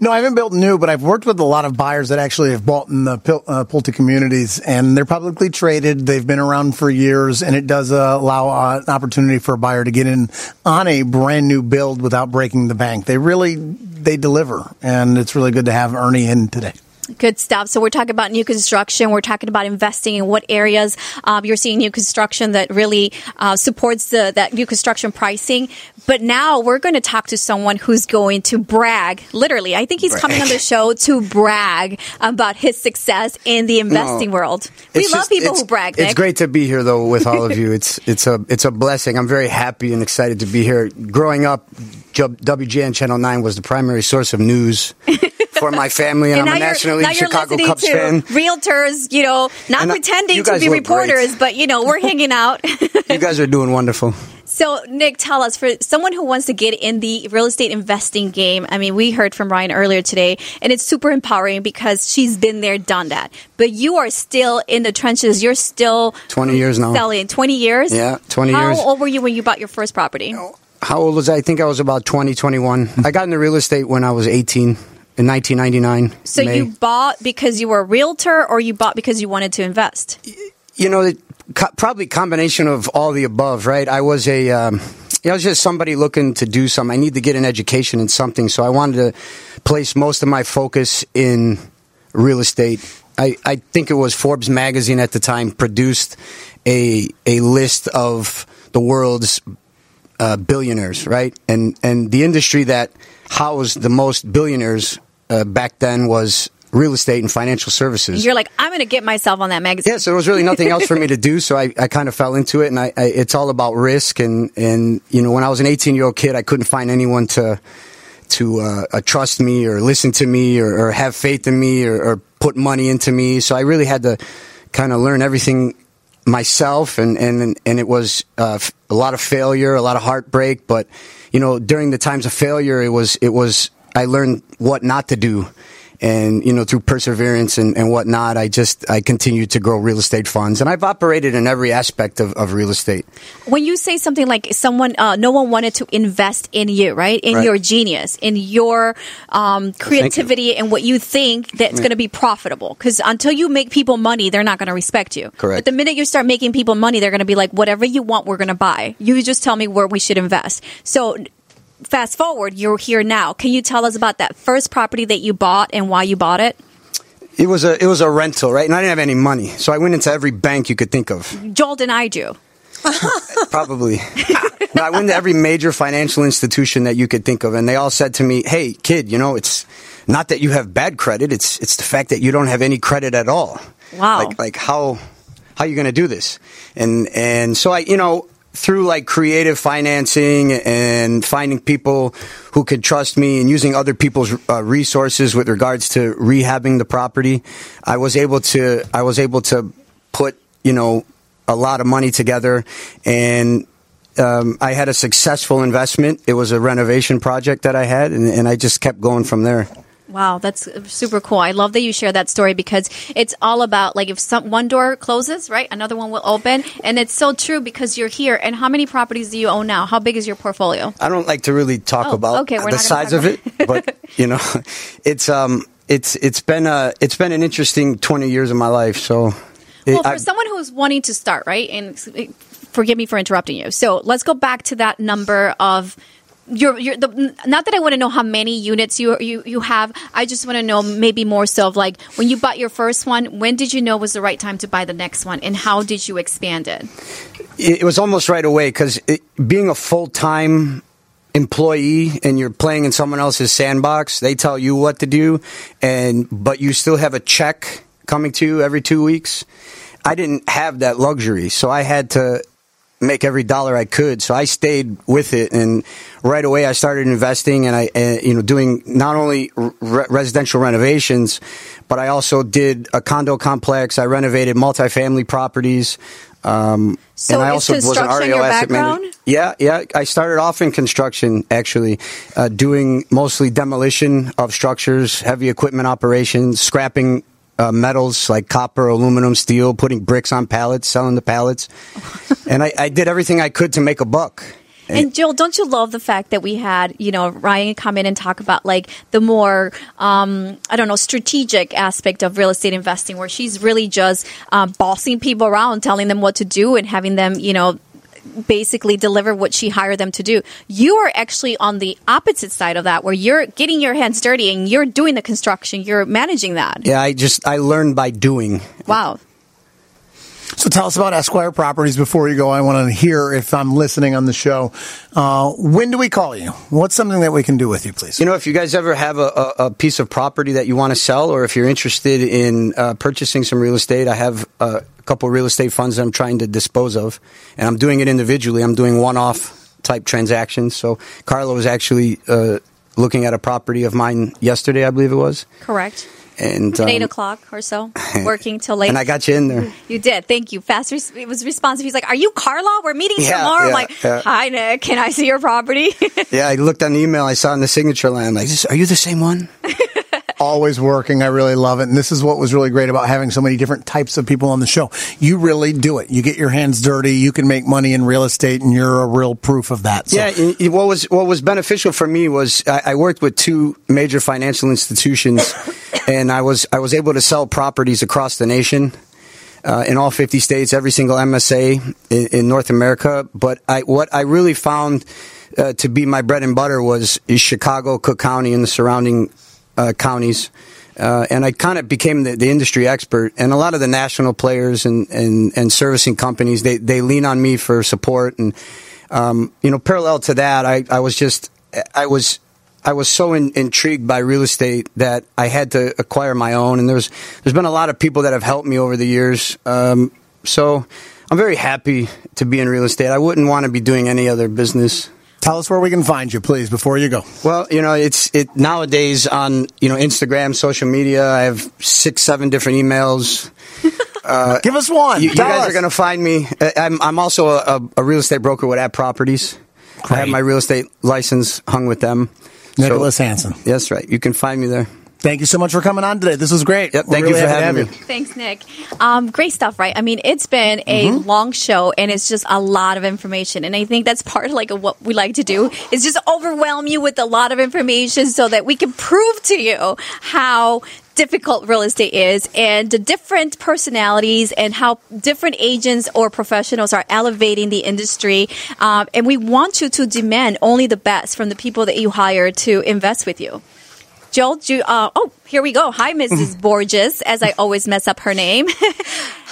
No, I haven't built new, but I've worked with a lot of buyers that actually have bought in the uh, Pulte communities, and they're publicly traded. They've been around for years, and it does uh, allow uh, an opportunity for a buyer to get in on a brand new build without breaking the bank. They really they deliver, and it's really good to have Ernie in today. Good stuff. So we're talking about new construction. We're talking about investing in what areas um, you're seeing new construction that really uh, supports the that new construction pricing. But now we're going to talk to someone who's going to brag. Literally, I think he's brag. coming on the show to brag about his success in the investing no, world. We love just, people who brag. Nick. It's great to be here, though, with all of you. It's it's a it's a blessing. I'm very happy and excited to be here. Growing up, WGN Channel Nine was the primary source of news. for my family, and, and I'm a National League Chicago Cubs fan. Realtors, you know, not and uh, pretending to be reporters, great. but you know, we're hanging out. you guys are doing wonderful. So, Nick, tell us for someone who wants to get in the real estate investing game. I mean, we heard from Ryan earlier today, and it's super empowering because she's been there, done that. But you are still in the trenches. You're still 20 years now. Selling 20 years? Yeah, 20 How years. How old were you when you bought your first property? How old was I? I think I was about 20, 21. I got into real estate when I was 18 in 1999. So May. you bought because you were a realtor, or you bought because you wanted to invest? You know, probably combination of all the above. Right? I was a, um, I was just somebody looking to do something. I need to get an education in something, so I wanted to place most of my focus in real estate. I, I think it was Forbes magazine at the time produced a a list of the world's uh, billionaires, right? And and the industry that housed the most billionaires uh, back then was real estate and financial services. You're like, I'm going to get myself on that magazine. Yeah, so there was really nothing else for me to do, so I, I kind of fell into it, and I, I, it's all about risk. And, and you know, when I was an 18 year old kid, I couldn't find anyone to to uh, uh, trust me or listen to me or, or have faith in me or, or, put money into me. So I really had to kind of learn everything myself, and and and it was uh, a lot of failure, a lot of heartbreak, but you know, during the times of failure, it was it was I learned what not to do and you know through perseverance and, and whatnot, I just I continue to grow real estate funds, and I've operated in every aspect of, of real estate. When you say something like someone, uh, no one wanted to invest in you, right? In Right. your genius, in your um, creativity, and what you think that's going to be profitable. Because until you make people money, they're not going to respect you. Correct. But the minute you start making people money, they're going to be like, whatever you want, we're going to buy. You just tell me where we should invest. So. Fast forward, you're here now. Can you tell us about that first property that you bought and why you bought it? It was a it was a rental, right? And I didn't have any money, so I went into every bank you could think of. Joel denied you. Probably. no, I went to every major financial institution that you could think of, and they all said to me, "Hey, kid, you know, it's not that you have bad credit; it's it's the fact that you don't have any credit at all. Wow. Like like how how you going to do this?" And and so I, you know. Through like creative financing and finding people who could trust me and using other people's uh, resources with regards to rehabbing the property, I was able to I was able to put you know a lot of money together and um, I had a successful investment. It was a renovation project that I had, and, and I just kept going from there. Wow, that's super cool. I love that you share that story because it's all about like if some one door closes, right, another one will open, and it's so true because you're here. And how many properties do you own now? How big is your portfolio? I don't like to really talk Oh, about okay, the size of it, but you know, it's um, it's it's been a it's been an interesting twenty years of my life. So, it- Well, for I- someone who's wanting to start, right, and forgive me for interrupting you. So let's go back to that number of. Your, your, the, not that I want to know how many units you, you you have. I just want to know maybe more so of like when you bought your first one. When did you know was the right time to buy the next one, and how did you expand it? it, it was almost right away because being a full time employee and you're playing in someone else's sandbox, they tell you what to do, and but you still have a check coming to you every two weeks. I didn't have that luxury, so I had to make every dollar I could. So I stayed with it, and right away I started investing, and I, uh, you know, doing not only re- residential renovations, but I also did a condo complex. I renovated multifamily properties. Um, So and I also was an REO your asset manager. Yeah, yeah. I started off in construction, actually, uh, doing mostly demolition of structures, heavy equipment operations, scrapping uh, metals like copper, aluminum, steel, putting bricks on pallets, selling the pallets. and I, I did everything I could to make a buck. And Jill, don't you love the fact that we had, you know, Ryan come in and talk about like the more, um, I don't know, strategic aspect of real estate investing, where she's really just uh, bossing people around, telling them what to do, and having them, you know, basically deliver what she hired them to do. You are actually on the opposite side of that, where you're getting your hands dirty and you're doing the construction, you're managing that. Yeah, I just I learned by doing. Wow. So tell us about Esquire Properties before you go. I want to hear if I'm listening on the show. Uh, when do we call you? What's something that we can do with you, please? You know, if you guys ever have a, a, a piece of property that you want to sell, or if you're interested in uh, purchasing some real estate, I have uh, a couple real estate funds that I'm trying to dispose of, and I'm doing it individually. I'm doing one-off type transactions. So Carla was actually uh, looking at a property of mine yesterday, I believe it was, Correct. And um, eight o'clock or so, working till late. and I got you in there. You did. Thank you. Fast. Res- it was responsive. He's like, "Are you Carla? We're meeting Yeah, tomorrow." I'm like, yeah. "Hi, Nick. Can I see your property?" Yeah, I looked on the email I saw in the signature line. I'm like, are you the same one? always working. I really love it. And this is what was really great about having so many different types of people on the show. You really do it. You get your hands dirty. You can make money in real estate, and you're a real proof of that. So, Yeah, what was what was beneficial for me was I, I worked with two major financial institutions, and I was I was able to sell properties across the nation. Uh, in all 50 states, every single MSA in, in North America. But I, what I really found uh, to be my bread and butter was is Chicago, Cook County, and the surrounding uh, counties. Uh, and I kind of became the, the industry expert. And a lot of the national players and, and, and servicing companies, they, they lean on me for support. And, um, you know, parallel to that, I, I was just, I was, I was so in, intrigued by real estate that I had to acquire my own. And there's, there's been a lot of people that have helped me over the years. Um, so I'm very happy to be in real estate. I wouldn't want to be doing any other business. Tell us where we can find you, please, before you go. Well, you know, it's it nowadays on you know Instagram, social media. I have six, seven different emails. Uh, Give us one. You, you guys us. are going to find me. Uh, I'm I'm also a, a, real estate broker with At Properties. I have my real estate license hung with them. So- Nicholas Hansen. That's right. You can find me there. Thank you so much for coming on today. This was great. Yep, We're thank you for having me. Thanks, Nick. Um, great stuff, right? I mean, it's been a Mm-hmm. long show, and it's just a lot of information. And I think that's part of like what we like to do is just overwhelm you with a lot of information so that we can prove to you how difficult real estate is and the different personalities and how different agents or professionals are elevating the industry. Um, and we want you to demand only the best from the people that you hire to invest with you. Joel, do uh, oh, here we go. Hi, Mrs. Borges, as I always mess up her name.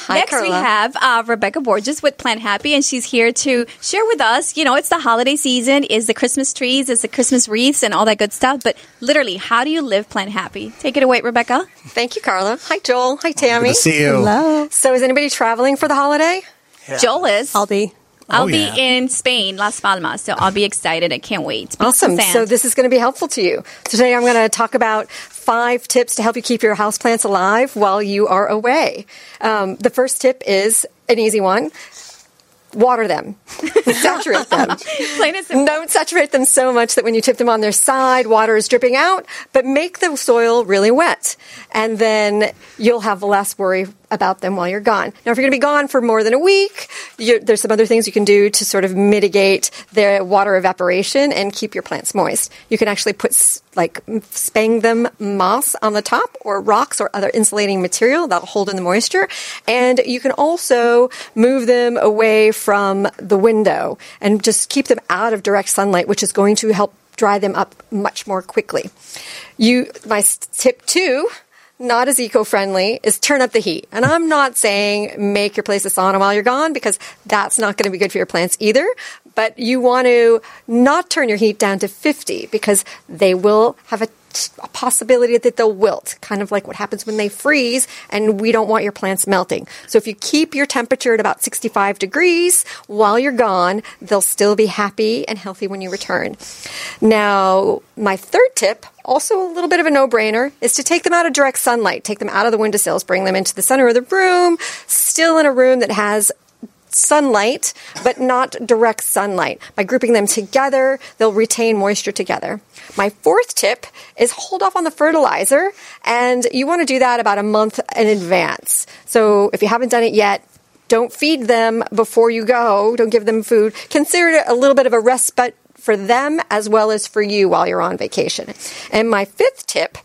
Hi, Next, we have uh, Rebecca Borges with Plant Happy, and she's here to share with us. You know, it's the holiday season, is the Christmas trees, is the Christmas wreaths, and all that good stuff. But literally, how do you live Plant Happy? Take it away, Rebecca. Thank you, Carla. Hi, Joel. Hi, Tammy. Good to see you. Hello. So, is anybody traveling for the holiday? Joel is. I'll be. I'll Oh, be in Spain, Las Palmas, so I'll be excited. I can't wait. Beach Awesome. sand. So, this is going to be helpful to you. Today, I'm going to talk about five tips to help you keep your houseplants alive while you are away. Um, the first tip is an easy one water them, saturate them. Plain and simple. Don't saturate them so much that when you tip them on their side, water is dripping out, but make the soil really wet. And then you'll have less worry about them while you're gone. Now, if you're going to be gone for more than a week, there's some other things you can do to sort of mitigate the water evaporation and keep your plants moist. You can actually put like sphagnum moss on the top or rocks or other insulating material that'll hold in the moisture. And you can also move them away from the window and just keep them out of direct sunlight, which is going to help dry them up much more quickly. You, my tip two, not as eco-friendly, is turn up the heat. And I'm not saying make your place a sauna while you're gone because that's not going to be good for your plants either. But you want to not turn your heat down to 50 because they will have a a possibility that they'll wilt, kind of like what happens when they freeze, and we don't want your plants melting. So if you keep your temperature at about 65 degrees while you're gone, they'll still be happy and healthy when you return. Now, my third tip, also a little bit of a no-brainer, is to take them out of direct sunlight. Take them out of the windowsills, bring them into the center of the room, still in a room that has sunlight, but not direct sunlight. By grouping them together, they'll retain moisture together. My fourth tip is hold off on the fertilizer, and you want to do that about a month in advance. So if you haven't done it yet, don't feed them before you go. Don't give them food. Consider it a little bit of a respite for them as well as for you while you're on vacation. And my fifth tip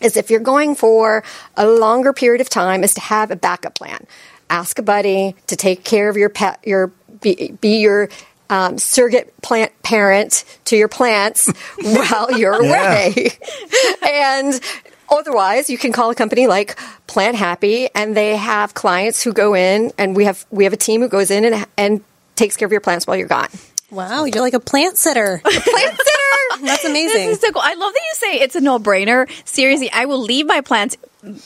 is if you're going for a longer period of time is to have a backup plan. Ask a buddy to take care of your pet, your be, be your um, surrogate plant parent to your plants while you're away. and otherwise, you can call a company like Plant Happy, and they have clients who go in, and we have we have a team who goes in and and takes care of your plants while you're gone. Wow, you're like a plant sitter. Plant sitter. That's This amazing. is so cool. I love that you say it's a no-brainer. Seriously, I will leave my plants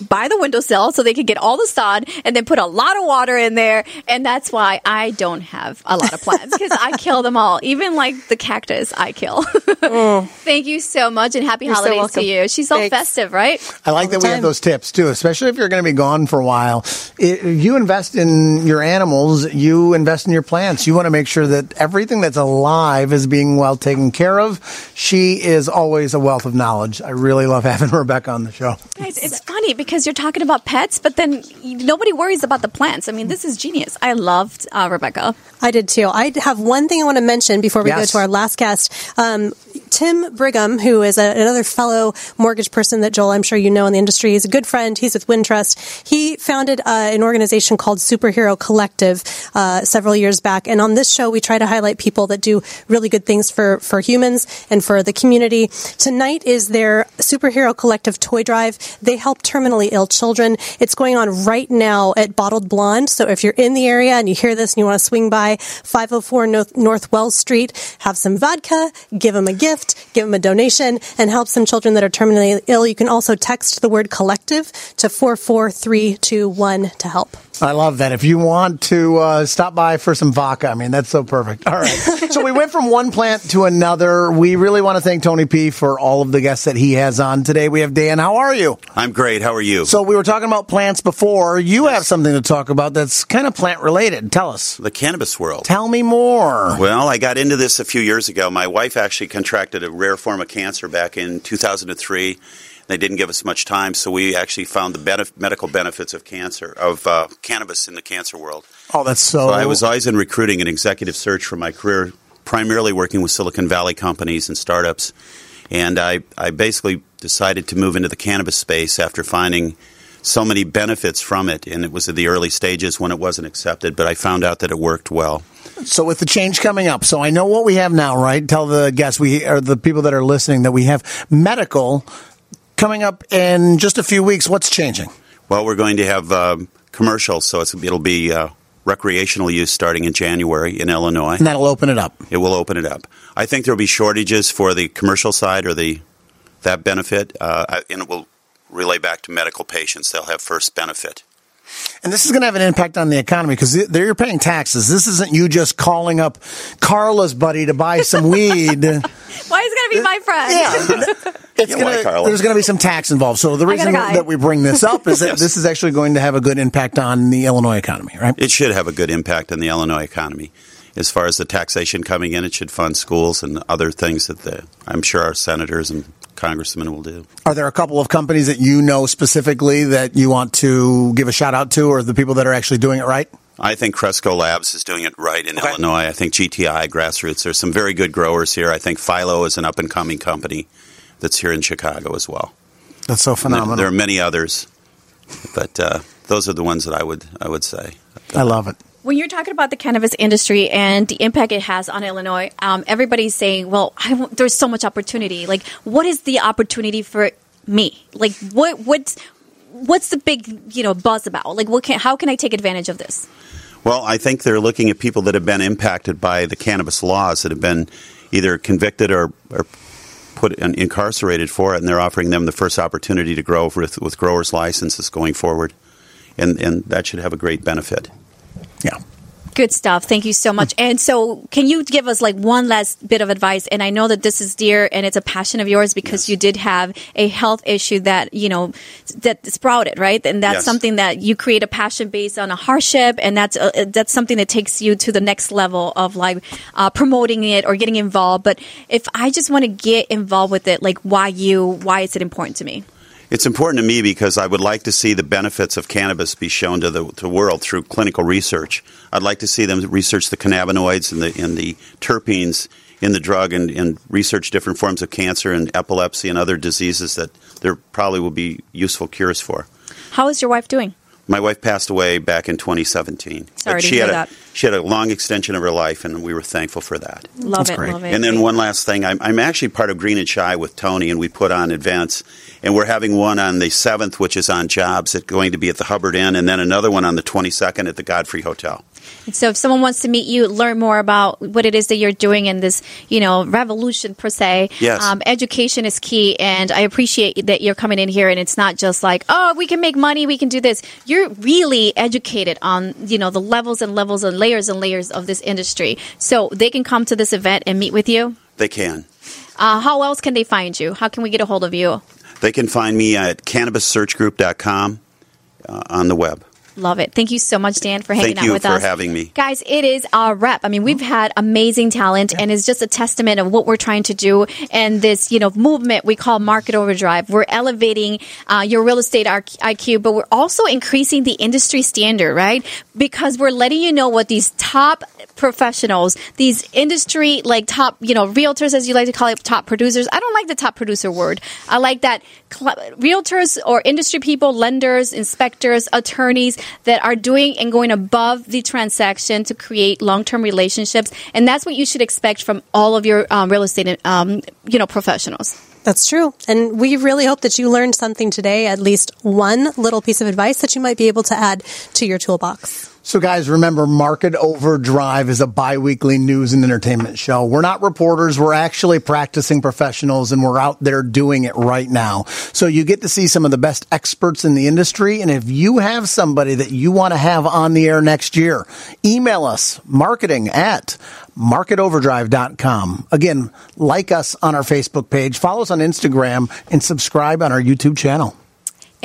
by the windowsill so they can get all the sun and then put a lot of water in there. And that's why I don't have a lot of plants because I kill them all. Even like the cactus, I kill. Mm. Thank you so much and happy You're holidays welcome. to you. She's so Thanks. festive, right? I like that we have those tips too, especially if you're going to be gone for a while. If you invest in your animals, you invest in your plants. You want to make sure that everything that's alive is being well taken care of. She is always a wealth of knowledge. I really love having Rebecca on the show. Guys, it's funny because you're talking about pets, but then nobody worries about the plants. I mean, this is genius. I loved uh, Rebecca. I did too. I have one thing I want to mention before we Yes. go to our last guest. Um, Tim Brigham, who is a, another fellow mortgage person that Joel, I'm sure you know in the industry, he's a good friend. He's with Wintrust. He founded uh, an organization called Superhero Collective uh, several years back. And on this show, we try to highlight people that do really good things for, for humans and for the community. Tonight is their Superhero Collective toy drive. They help terminally ill children. It's going on right now at Bottled Blonde. So if you're in the area and you hear this and you want to swing by 504 North, North Wells Street, have some vodka, give them a gift, give them a donation, and help some children that are terminally ill. You can also text the word collective to 44321 to help. I love that. If you want to uh, stop by for some vodka, I mean, that's so perfect. All right. so we went from one plant to another. We really want to thank Tony P for all of the guests that he has on today. We have Dan. How are you? I'm great. How are you? So we were talking about plants before. You have something to talk about that's kind of plant related. Tell us. the cannabis world. Tell me more. Well, I got into this a few years ago. My wife actually contracted a rare form of cancer back in 2003. They didn't give us much time, so we actually found the benef- medical benefits of cancer of uh, cannabis in the cancer world. Oh, that's so. So I was always in recruiting and executive search for my career, primarily working with Silicon Valley companies and startups. And I, I basically decided to move into the cannabis space after finding so many benefits from it. And it was at the early stages when it wasn't accepted, but I found out that it worked well. So with the change coming up, so I know what we have now, right? Tell the guests we or the people that are listening that we have medical coming up in just a few weeks. What's changing? Well, we're going to have um, commercials, so it's, it'll be uh, recreational use starting in January in Illinois. And that'll open it up. It will open it up. I think there'll be shortages for the commercial side or the that benefit, uh, and it will relay back to medical patients. They'll have first benefit. And this is going to have an impact on the economy because they're paying taxes. This isn't you just calling up Carla's buddy to buy some weed. Why is it going to be my friend? Yeah. It's gonna, why, Carla? there's going to be some tax involved. So the I got a reason that we bring this up is that Yes. this is actually going to have a good impact on the Illinois economy, right? It should have a good impact on the Illinois economy. As far as the taxation coming in, it should fund schools and other things that the, I'm sure our senators and congressmen will do. Are there a couple of companies that you know specifically that you want to give a shout out to, or the people that are actually doing it right? I think Cresco Labs is doing it right in Illinois. I think GTI, Grassroots, there's some very good growers here. I think Philo is an up and coming company that's here in Chicago as well. That's so There, phenomenal. there are many others, but uh, those are the ones that I would I would say. I love it. When you're talking about the cannabis industry and the impact it has on Illinois, um, everybody's saying, "Well, there's so much opportunity. Like, what is the opportunity for me? Like, what what's what's the big you know buzz about? Like, what can how can I take advantage of this? Well, I think they're looking at people that have been impacted by the cannabis laws that have been either convicted or, or put in, incarcerated for it, and they're offering them the first opportunity to grow with, with growers' licenses going forward, and and that should have a great benefit. Yeah. Good stuff. Thank you so much. And so, can you give us like one last bit of advice? And I know that this is dear and it's a passion of yours because you did have a health issue that, you know, that sprouted, right? And that's Yes. something that you create a passion based on a hardship. And that's, uh, that's something that takes you to the next level of like, uh, promoting it or getting involved. But if I just want to get involved with it, like why you, why is it important to me? It's important to me because I would like to see the benefits of cannabis be shown to the to the world through clinical research. I'd like to see them research the cannabinoids and the and the terpenes in the drug and, and research different forms of cancer and epilepsy and other diseases that there probably will be useful cures for. How is your wife doing? My wife passed away back in 2017. Sorry to she hear had that. A she had a long extension of her life, and we were thankful for that. Love That's it. great. Love it. And then one last thing, I'm, I'm actually part of Green and Shy with Tony, and we put on events, and we're having one on the seventh, which is on jobs. It's going to be at the Hubbard Inn, and then another one on the 22nd at the Godfrey Hotel. And so if someone wants to meet you, learn more about what it is that you're doing in this, you know, revolution per se, Yes. um, education is key. And I appreciate that you're coming in here and it's not just like, oh, we can make money, we can do this. You're really educated on, you know, the levels and levels and layers and layers of this industry. So they can come to this event and meet with you. They can. Uh, how else can they find you? How can we get a hold of you? They can find me at cannabissearchgroup.com uh, on the web. Love it. Thank you so much, Dan, for hanging Thank out with us. Thank you for having me. Guys, it is our rep. I mean, we've had amazing talent and it's just a testament of what we're trying to do and this, you know, movement we call market overdrive. We're elevating uh, your real estate IQ, but we're also increasing the industry standard, right? Because we're letting you know what these top professionals, these industry like top, you know, realtors as you like to call it, top producers. I don't like the top producer word. I like that realtors or industry people, lenders, inspectors, attorneys that are doing and going above the transaction to create long-term relationships, and that's what you should expect from all of your um, real estate, um, you know, professionals. That's true. And we really hope that you learned something today, at least one little piece of advice that you might be able to add to your toolbox. So, guys, remember, Market Overdrive is a bi weekly news and entertainment show. We're not reporters, we're actually practicing professionals, and we're out there doing it right now. So, you get to see some of the best experts in the industry. And if you have somebody that you want to have on the air next year, email us marketing at marketoverdrive.com. Again, like us on our Facebook page, follow us on Instagram, and subscribe on our YouTube channel.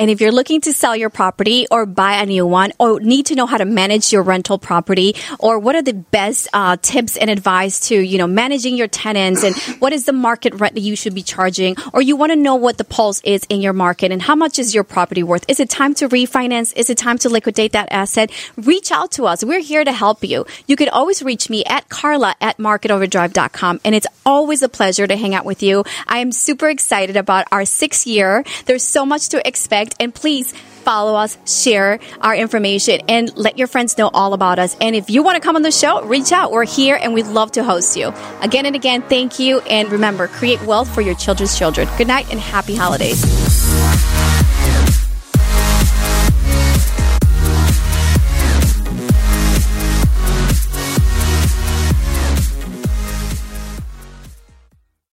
And if you're looking to sell your property or buy a new one or need to know how to manage your rental property or what are the best uh, tips and advice to, you know, managing your tenants and what is the market rent that you should be charging or you want to know what the pulse is in your market and how much is your property worth? Is it time to refinance? Is it time to liquidate that asset? Reach out to us. We're here to help you. You could always reach me at Carla at marketoverdrive.com and it's always a pleasure to hang out with you. I am super excited about our sixth year. There's so much to expect and please follow us, share our information, and let your friends know all about us. And if you want to come on the show, reach out. We're here and we'd love to host you. Again and again, thank you. And remember, create wealth for your children's children. Good night and happy holidays.